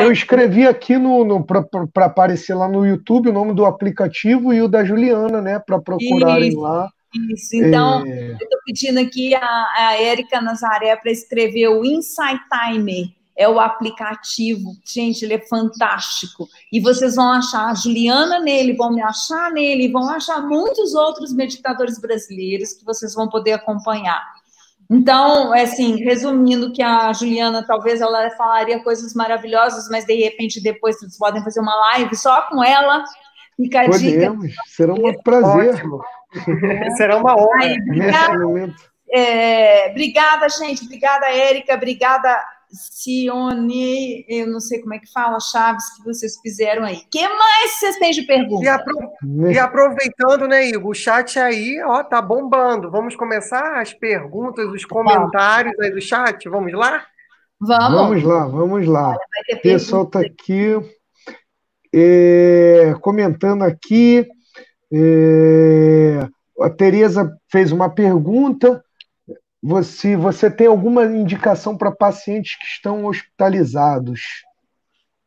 B: eu, eu, escrevi aqui no, no para aparecer lá no YouTube o nome do aplicativo e o da Juliana, né? Para procurarem
C: isso,
B: lá.
C: Isso, então é... eu estou pedindo aqui a, a Érica Nazaré para escrever o Insight Timer é o aplicativo. Gente, ele é fantástico. E vocês vão achar a Juliana nele, vão me achar nele, vão achar muitos outros meditadores brasileiros que vocês vão poder acompanhar. Então, é assim, resumindo que a Juliana, talvez ela falaria coisas maravilhosas, mas de repente depois vocês podem fazer uma live só com ela. Fica a
B: Podemos, dica. será um prazer. *laughs*
A: será uma honra.
C: Aí, obrigada, é, obrigada, gente. Obrigada, Érica. Obrigada, Cione, eu não sei como é que fala, Chaves, que vocês fizeram aí. O que mais vocês têm de pergunta?
A: E, apro e, aproveitando, né, Igor, o chat aí, ó, tá bombando. Vamos começar as perguntas, os comentários aí do chat? Vamos lá?
B: Vamos. Vamos lá, vamos lá. O pessoal está aqui é, comentando aqui. É, a Tereza fez uma pergunta você, você tem alguma indicação para pacientes que estão hospitalizados?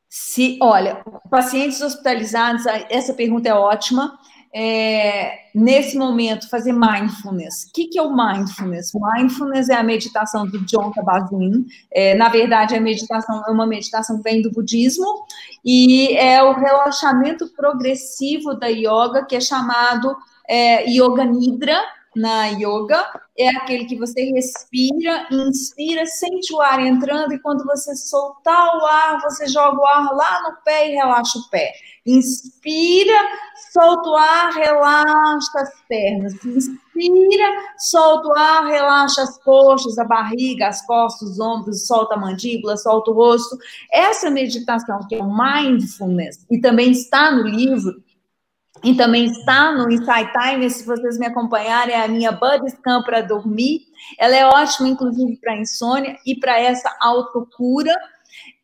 C: Se, olha, pacientes hospitalizados, essa pergunta é ótima. É, nesse momento, fazer mindfulness. O que, que é o mindfulness? Mindfulness é a meditação do John Kabat-Zinn. É, na verdade, a meditação é uma meditação que vem do budismo e é o relaxamento progressivo da yoga, que é chamado é, Yoga Nidra, na yoga é aquele que você respira, inspira, sente o ar entrando e quando você soltar o ar, você joga o ar lá no pé e relaxa o pé. Inspira, solta o ar, relaxa as pernas. Inspira, solta o ar, relaxa as coxas, a barriga, as costas, os ombros, solta a mandíbula, solta o rosto. Essa meditação que é o mindfulness e também está no livro e também está no Insight Time, se vocês me acompanharem, é a minha Buddy Scan para dormir. Ela é ótima, inclusive, para insônia e para essa autocura.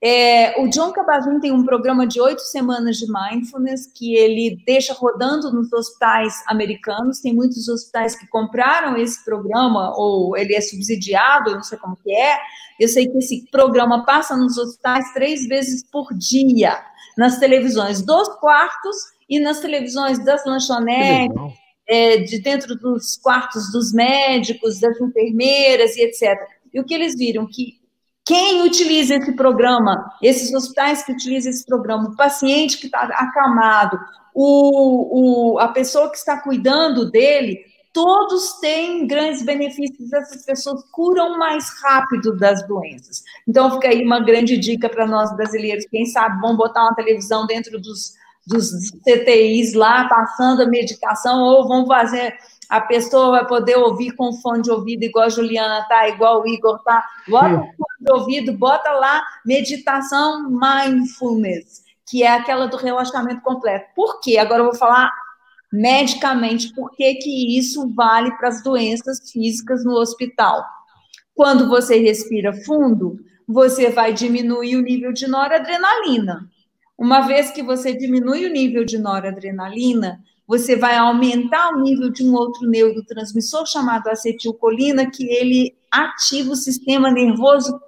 C: É, o John Kabat-Zinn tem um programa de oito semanas de mindfulness que ele deixa rodando nos hospitais americanos. Tem muitos hospitais que compraram esse programa ou ele é subsidiado, eu não sei como que é. Eu sei que esse programa passa nos hospitais três vezes por dia, nas televisões dos quartos e nas televisões das lanchonetes, é, de dentro dos quartos dos médicos, das enfermeiras e etc. E o que eles viram? Que quem utiliza esse programa, esses hospitais que utilizam esse programa, o paciente que está acamado, o, o, a pessoa que está cuidando dele, todos têm grandes benefícios, essas pessoas curam mais rápido das doenças. Então, fica aí uma grande dica para nós brasileiros. Quem sabe vão botar uma televisão dentro dos, dos CTIs lá, passando a medicação, ou vão fazer. A pessoa vai poder ouvir com fone de ouvido, igual a Juliana tá, igual o Igor tá. Bota o fone de ouvido, bota lá meditação mindfulness, que é aquela do relaxamento completo. Por quê? Agora eu vou falar medicamente por que, que isso vale para as doenças físicas no hospital. Quando você respira fundo, você vai diminuir o nível de noradrenalina. Uma vez que você diminui o nível de noradrenalina, você vai aumentar o nível de um outro neurotransmissor chamado acetilcolina, que ele ativa o sistema nervoso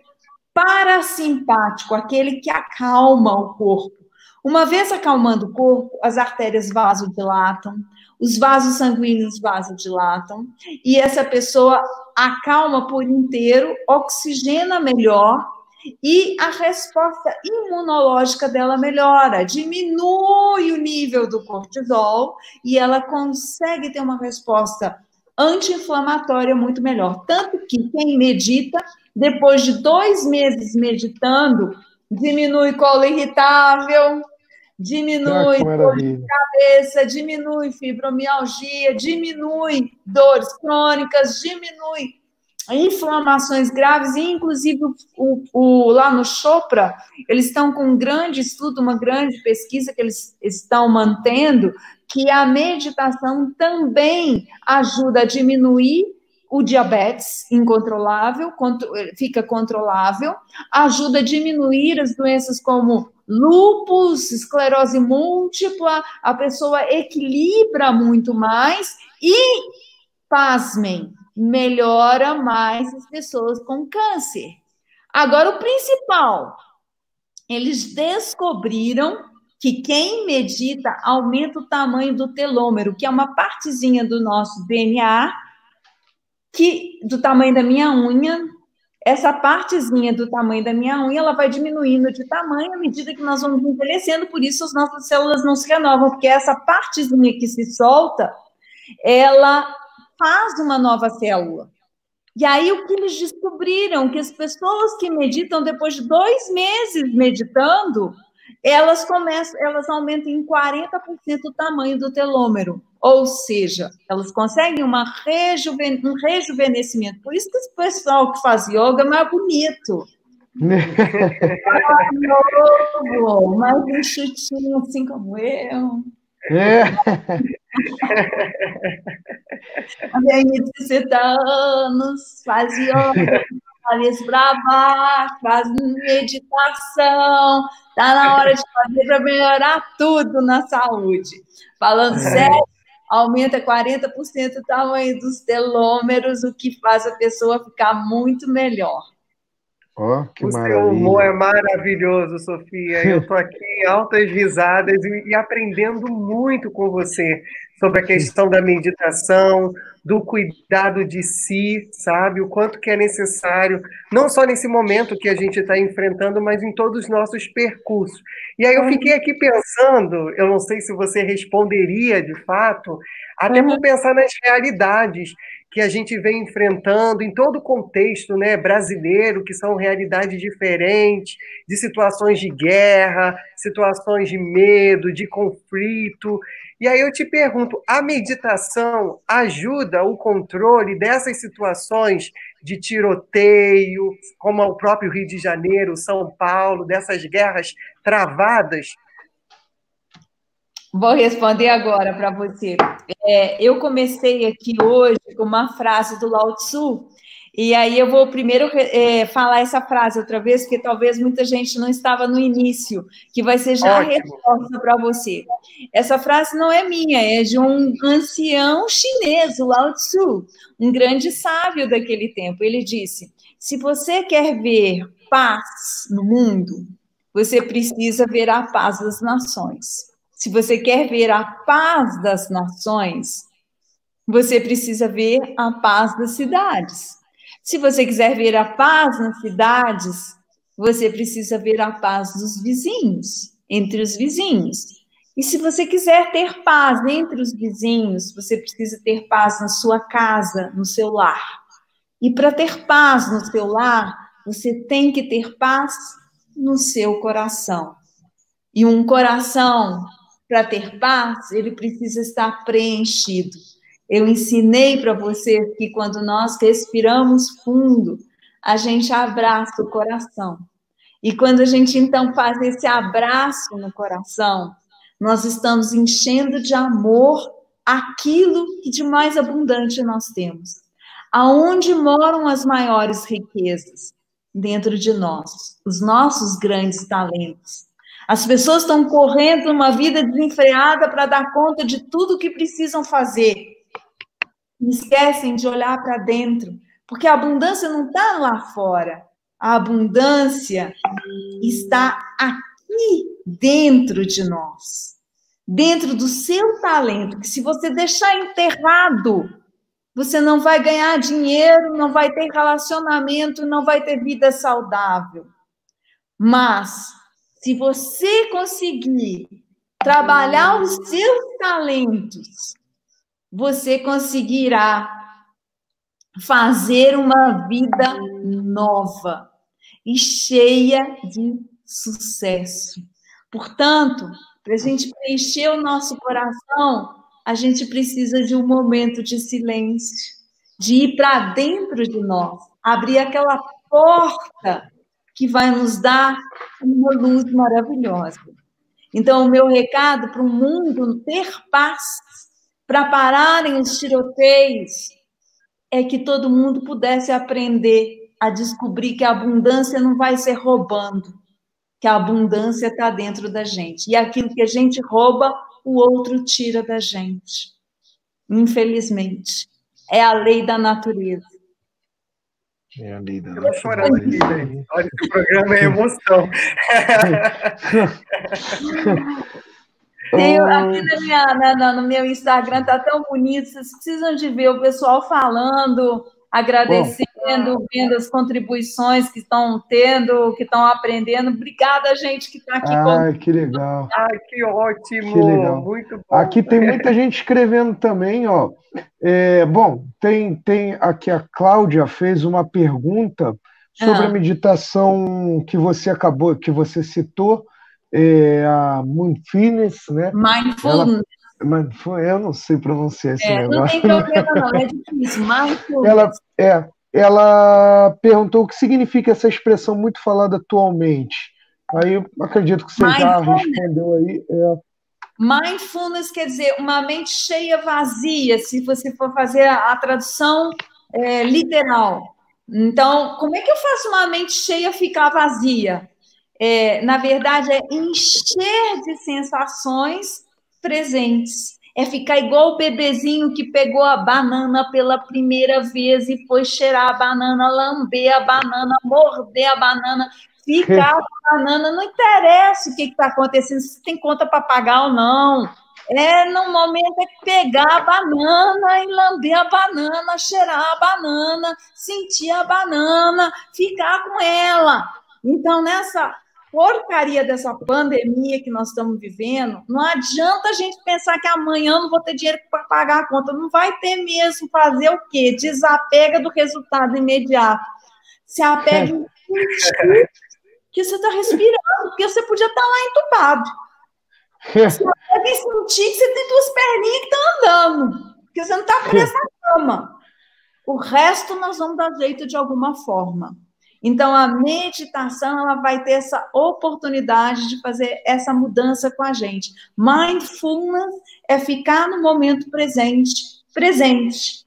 C: parasimpático, aquele que acalma o corpo. Uma vez acalmando o corpo, as artérias vasodilatam, os vasos sanguíneos vasodilatam, e essa pessoa acalma por inteiro, oxigena melhor, e a resposta imunológica dela melhora, diminui o nível do cortisol e ela consegue ter uma resposta anti-inflamatória muito melhor. Tanto que quem medita, depois de dois meses meditando, diminui colo irritável, diminui dor de cabeça, diminui fibromialgia, diminui dores crônicas, diminui inflamações graves, e inclusive o, o, lá no Chopra, eles estão com um grande estudo, uma grande pesquisa que eles estão mantendo, que a meditação também ajuda a diminuir o diabetes incontrolável, fica controlável, ajuda a diminuir as doenças como lúpus, esclerose múltipla, a pessoa equilibra muito mais e, pasmem, melhora mais as pessoas com câncer. Agora, o principal, eles descobriram que quem medita aumenta o tamanho do telômero, que é uma partezinha do nosso DNA, que do tamanho da minha unha, essa partezinha do tamanho da minha unha, ela vai diminuindo de tamanho à medida que nós vamos envelhecendo, por isso as nossas células não se renovam, porque essa partezinha que se solta, ela faz uma nova célula. E aí o que eles descobriram? Que as pessoas que meditam, depois de dois meses meditando, elas começam, elas aumentam em 40% o tamanho do telômero. Ou seja, elas conseguem uma rejuven, um rejuvenescimento. Por isso que esse pessoal que faz yoga é mais bonito. *laughs* mais novo, mais enxutinho, assim como eu. É. A minha de 60 anos faz yoga, cabeça para baixo, faz meditação, tá na hora de fazer para melhorar tudo na saúde. Falando é. sério, aumenta 40% o tamanho dos telômeros, o que faz a pessoa ficar muito melhor.
A: Oh, que o maravilha. seu humor é maravilhoso, Sofia. Eu estou aqui em altas risadas e, e, aprendendo muito com você sobre a questão da meditação, do cuidado de si, sabe? O quanto que é necessário, não só nesse momento que a gente está enfrentando, mas em todos os nossos percursos. E aí eu fiquei aqui pensando, eu não sei se você responderia de fato, até por pensar nas realidades que a gente vem enfrentando em todo o contexto né, brasileiro, que são realidades diferentes, de situações de guerra, situações de medo, de conflito. E aí eu te pergunto: a meditação ajuda o controle dessas situações de tiroteio, como o próprio Rio de Janeiro, São Paulo, dessas guerras travadas?
C: Vou responder agora para você. É, eu comecei aqui hoje com uma frase do Lao Tzu, e aí eu vou primeiro é, falar essa frase outra vez, porque talvez muita gente não estava no início, que vai ser já Ótimo. a resposta para você. Essa frase não é minha, é de um ancião chinês, o Lao Tzu, um grande sábio daquele tempo. Ele disse: se você quer ver paz no mundo, você precisa ver a paz das nações. Se você quer ver a paz das nações, você precisa ver a paz das cidades. Se você quiser ver a paz nas cidades, você precisa ver a paz dos vizinhos, entre os vizinhos. E se você quiser ter paz entre os vizinhos, você precisa ter paz na sua casa, no seu lar. E para ter paz no seu lar, você tem que ter paz no seu coração. E um coração, para ter paz, ele precisa estar preenchido. Eu ensinei para vocês que quando nós respiramos fundo, a gente abraça o coração. E quando a gente então faz esse abraço no coração, nós estamos enchendo de amor aquilo que de mais abundante nós temos. Aonde moram as maiores riquezas? Dentro de nós, os nossos grandes talentos. As pessoas estão correndo uma vida desenfreada para dar conta de tudo que precisam fazer. Esquecem de olhar para dentro, porque a abundância não está lá fora. A abundância está aqui dentro de nós. Dentro do seu talento, que se você deixar enterrado, você não vai ganhar dinheiro, não vai ter relacionamento, não vai ter vida saudável. Mas, se você conseguir trabalhar os seus talentos, você conseguirá fazer uma vida nova e cheia de sucesso. Portanto, para a gente preencher o nosso coração, a gente precisa de um momento de silêncio, de ir para dentro de nós, abrir aquela porta que vai nos dar uma luz maravilhosa. Então, o meu recado para o mundo ter paz, para pararem os tiroteios, é que todo mundo pudesse aprender a descobrir que a abundância não vai ser roubando, que a abundância está dentro da gente. E aquilo que a gente rouba, o outro tira da gente. Infelizmente. É a lei da natureza.
B: É a lei da
A: natureza. Eu chorando aqui, gente. Olha, esse programa é emoção. *laughs*
C: Tenho, aqui na minha, na, no meu Instagram tá tão bonito, vocês precisam de ver o pessoal falando, agradecendo, Bom. vendo as contribuições que estão tendo, que estão aprendendo. Obrigada, gente, que está aqui.
B: Ah, com... que legal.
A: Ah, que ótimo. Que legal. Muito bom.
B: Aqui tem muita gente escrevendo também, ó. É, bom, tem, tem aqui a Cláudia fez uma pergunta sobre ah. a meditação que você acabou, que você citou, é, a Mindfulness, né?
C: Mindfulness. Ela,
B: eu não sei pronunciar esse é, negócio.
C: Não tem problema, não, é difícil. *laughs* Mindfulness.
B: Ela, é, ela perguntou o que significa essa expressão muito falada atualmente. Aí eu acredito que você já respondeu aí. É...
C: Mindfulness quer dizer uma mente cheia vazia, se você for fazer a, a tradução é, literal. Então, como é que eu faço uma mente cheia ficar vazia? É, na verdade, é encher de sensações presentes é ficar igual o bebezinho que pegou a banana pela primeira vez e foi cheirar a banana, lamber a banana, morder a banana, ficar com a banana. Não interessa o que está acontecendo, se tem conta para pagar ou não. É, no momento é pegar a banana e lamber a banana, cheirar a banana, sentir a banana, ficar com ela. Então, nessa porcaria dessa pandemia que nós estamos vivendo, não adianta a gente pensar que amanhã não vou ter dinheiro para pagar a conta. Não vai ter mesmo. Fazer o quê? Desapega do resultado imediato. Se apega em *laughs* que você está respirando, porque você podia estar tá lá entubado. Apega em sentir que você tem duas perninhas que estão andando, porque você não está preso na cama. O resto nós vamos dar jeito de alguma forma. Então, a meditação ela vai ter essa oportunidade de fazer essa mudança com a gente. Mindfulness é ficar no momento presente, presente.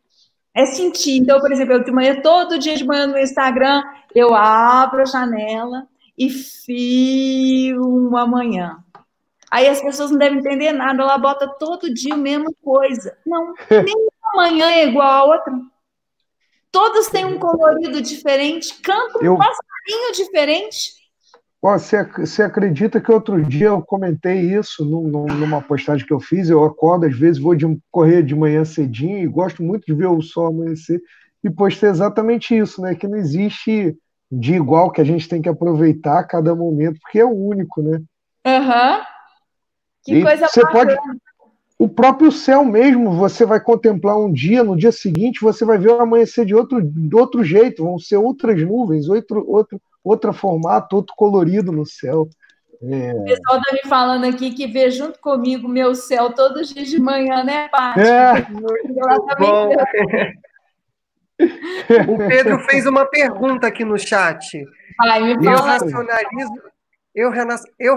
C: É sentir. Então, por exemplo, eu de manhã, todo dia de manhã no Instagram, eu abro a janela e filmo amanhã. Aí as pessoas não devem entender nada, ela bota todo dia a mesma coisa. Não, *laughs* nem amanhã é igual a outra. Todos têm um colorido diferente, cantam eu... um passarinho diferente.
B: Você, você acredita que outro dia eu comentei isso numa postagem que eu fiz? Eu acordo, às vezes, vou de, correr de manhã cedinho e gosto muito de ver o sol amanhecer. E postei exatamente isso, né? Que não existe de igual que a gente tem que aproveitar cada momento, porque é o único, né?
C: Aham. Uhum.
B: Que e coisa você bacana. pode o próprio céu mesmo, você vai contemplar um dia, no dia seguinte você vai ver o amanhecer de outro, de outro jeito, vão ser outras nuvens, outro, outro, outro formato, outro colorido no céu.
C: É... O pessoal está me falando aqui que vê junto comigo meu céu todos os dias de manhã, né, Paty?
A: É. Bom. o Pedro fez uma pergunta aqui no chat.
C: Ai, me
A: fala. Eu racionalizo, eu, eu,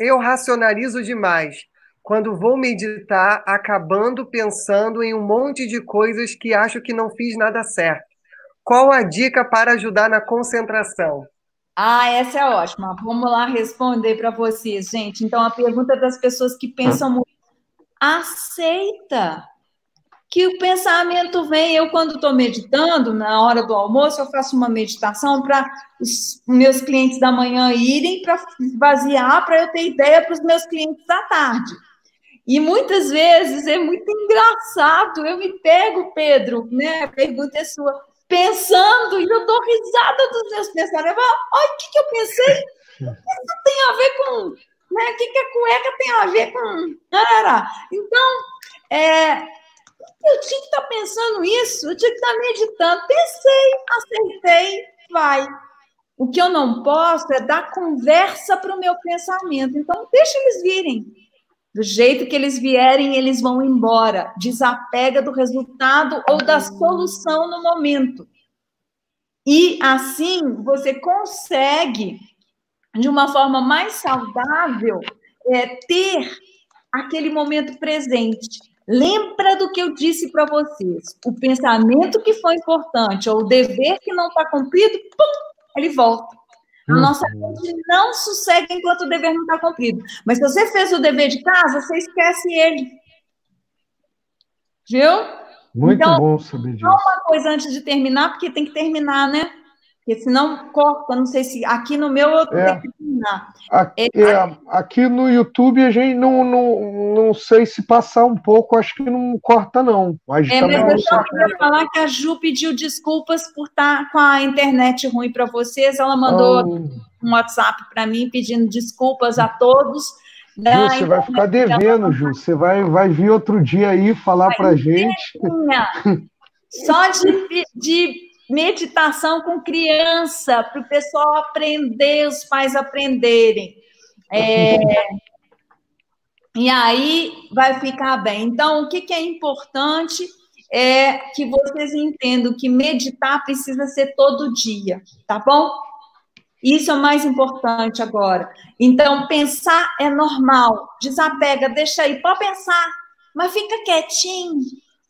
A: eu racionalizo demais quando vou meditar, acabando pensando em um monte de coisas que acho que não fiz nada certo. Qual a dica para ajudar na concentração?
C: Ah, essa é ótima. Vamos lá responder para vocês, gente. Então, a pergunta das pessoas que pensam muito. Aceita que o pensamento vem. Eu, quando estou meditando, na hora do almoço, eu faço uma meditação para os meus clientes da manhã irem para vaziar, para eu ter ideia para os meus clientes da tarde. E muitas vezes é muito engraçado. Eu me pego, Pedro, né? A pergunta é sua pensando, e eu dou risada dos meus pensamentos. Olha, o que, que eu pensei? Isso tem a ver com. Né? O que, que a cueca tem a ver com. Então, é, eu tinha que estar pensando isso, eu tinha que estar meditando. Pensei, aceitei, vai. O que eu não posso é dar conversa para o meu pensamento. Então, deixa eles virem. Do jeito que eles vierem, eles vão embora. Desapega do resultado ou da solução no momento. E assim você consegue, de uma forma mais saudável, é, ter aquele momento presente. Lembra do que eu disse para vocês. O pensamento que foi importante ou o dever que não está cumprido, pum, ele volta. A uhum. nossa mente não sossega enquanto o dever não está cumprido. Mas se você fez o dever de casa, você esquece ele. Viu?
B: Muito então, bom saber disso. Só
C: uma coisa antes de terminar, porque tem que terminar, né? Porque senão corta, não sei se aqui no meu eu é, tenho que terminar.
B: Aqui, é, é, aqui no YouTube a gente não, não, não sei se passar um pouco, acho que não corta, não.
C: Mas, é, mas eu só queria falar que a Ju pediu desculpas por estar com a internet ruim para vocês. Ela mandou oh. um WhatsApp para mim pedindo desculpas a todos.
B: Ju, você vai ficar devendo, Ju. Você vai, vai vir outro dia aí falar para gente.
C: Só de, de meditação com criança, para o pessoal aprender, os pais aprenderem. É, e aí vai ficar bem. Então, o que, que é importante é que vocês entendam que meditar precisa ser todo dia, tá bom? Isso é o mais importante agora. Então, pensar é normal. Desapega, deixa aí, pode pensar, mas fica quietinho.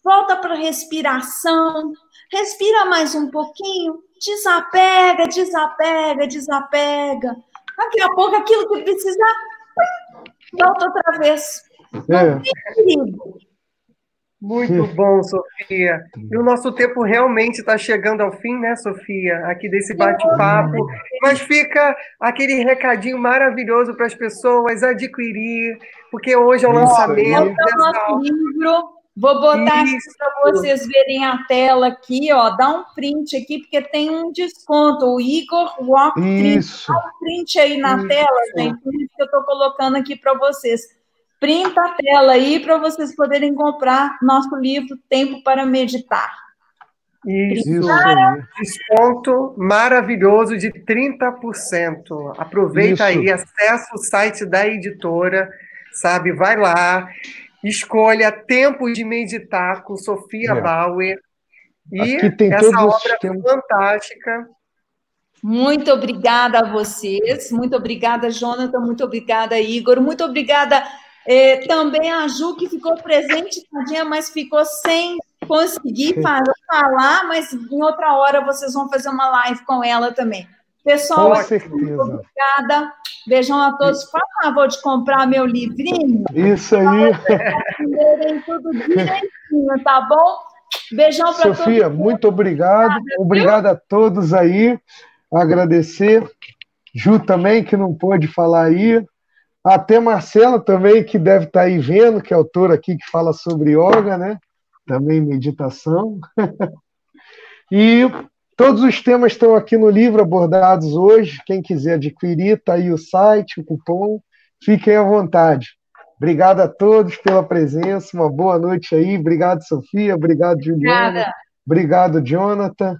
C: Volta para a respiração, respira mais um pouquinho, desapega, desapega, desapega. Daqui a pouco, aquilo que precisar, volta outra vez. É.
A: Muito bom, Sofia. E o nosso tempo realmente está chegando ao fim, né, Sofia? Aqui desse bate-papo. Mas fica aquele recadinho maravilhoso para as pessoas adquirir, porque hoje é o lançamento.
C: Dessa... livro Vou botar para vocês verem a tela aqui, ó. Dá um print aqui, porque tem um desconto. O Igor Walk
B: Isso.
C: Dá um print aí na Isso. tela, gente. Por isso que eu estou colocando aqui para vocês. Printa a tela aí para vocês poderem comprar nosso livro Tempo para Meditar.
A: Isso, desconto maravilhoso de 30%. Aproveita Isso. aí, acessa o site da editora, sabe? Vai lá. Escolha Tempo de Meditar com Sofia é. Bauer. E essa obra fantástica.
C: Muito obrigada a vocês, muito obrigada, Jonathan, muito obrigada, Igor, muito obrigada eh, também a Ju, que ficou presente, tadinha, mas ficou sem conseguir falar, mas em outra hora vocês vão fazer uma live com ela também. Pessoal,
B: Com certeza.
C: obrigada. Beijão a todos. Por favor de comprar meu livrinho.
B: Isso aí.
C: tudo direitinho, tá bom? Beijão para todos.
B: Sofia, muito obrigado. Obrigado a todos aí. Agradecer. Ju também, que não pôde falar aí. Até Marcela também, que deve estar tá aí vendo, que é autora aqui que fala sobre yoga, né? Também meditação. *laughs* e Todos os temas estão aqui no livro abordados hoje. Quem quiser adquirir, está aí o site, o cupom. Fiquem à vontade. Obrigado a todos pela presença. Uma boa noite aí. Obrigado, Sofia. Obrigado, Juliana. Obrigada. Obrigado, Jonathan.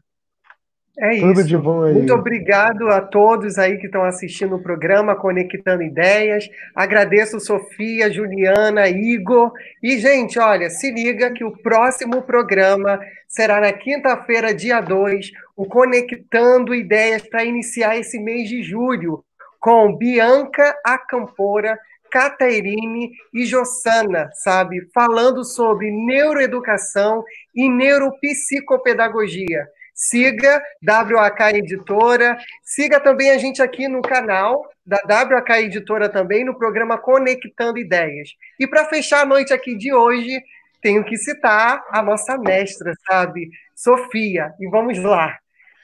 A: É Tudo isso. de bom aí. Muito obrigado a todos aí que estão assistindo o programa Conectando Ideias. Agradeço Sofia, Juliana, Igor. E, gente, olha, se liga que o próximo programa será na quinta-feira, dia 2, o Conectando Ideias para iniciar esse mês de julho, com Bianca Acampora, Caterine e Jossana, sabe? Falando sobre neuroeducação e neuropsicopedagogia. Siga WAK Editora, siga também a gente aqui no canal da WAK Editora também, no programa Conectando Ideias. E para fechar a noite aqui de hoje, tenho que citar a nossa mestra, sabe? Sofia. E vamos lá.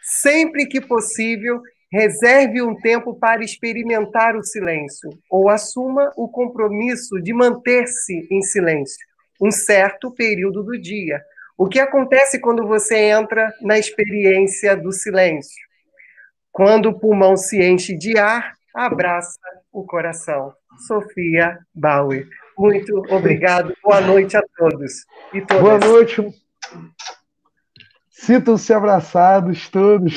A: Sempre que possível, reserve um tempo para experimentar o silêncio, ou assuma o compromisso de manter-se em silêncio um certo período do dia o que acontece quando você entra na experiência do silêncio? Quando o pulmão se enche de ar, abraça o coração. Sofia Bauer. Muito obrigado. Boa noite a todos.
B: E todas. Boa noite. Sintam-se abraçados todos.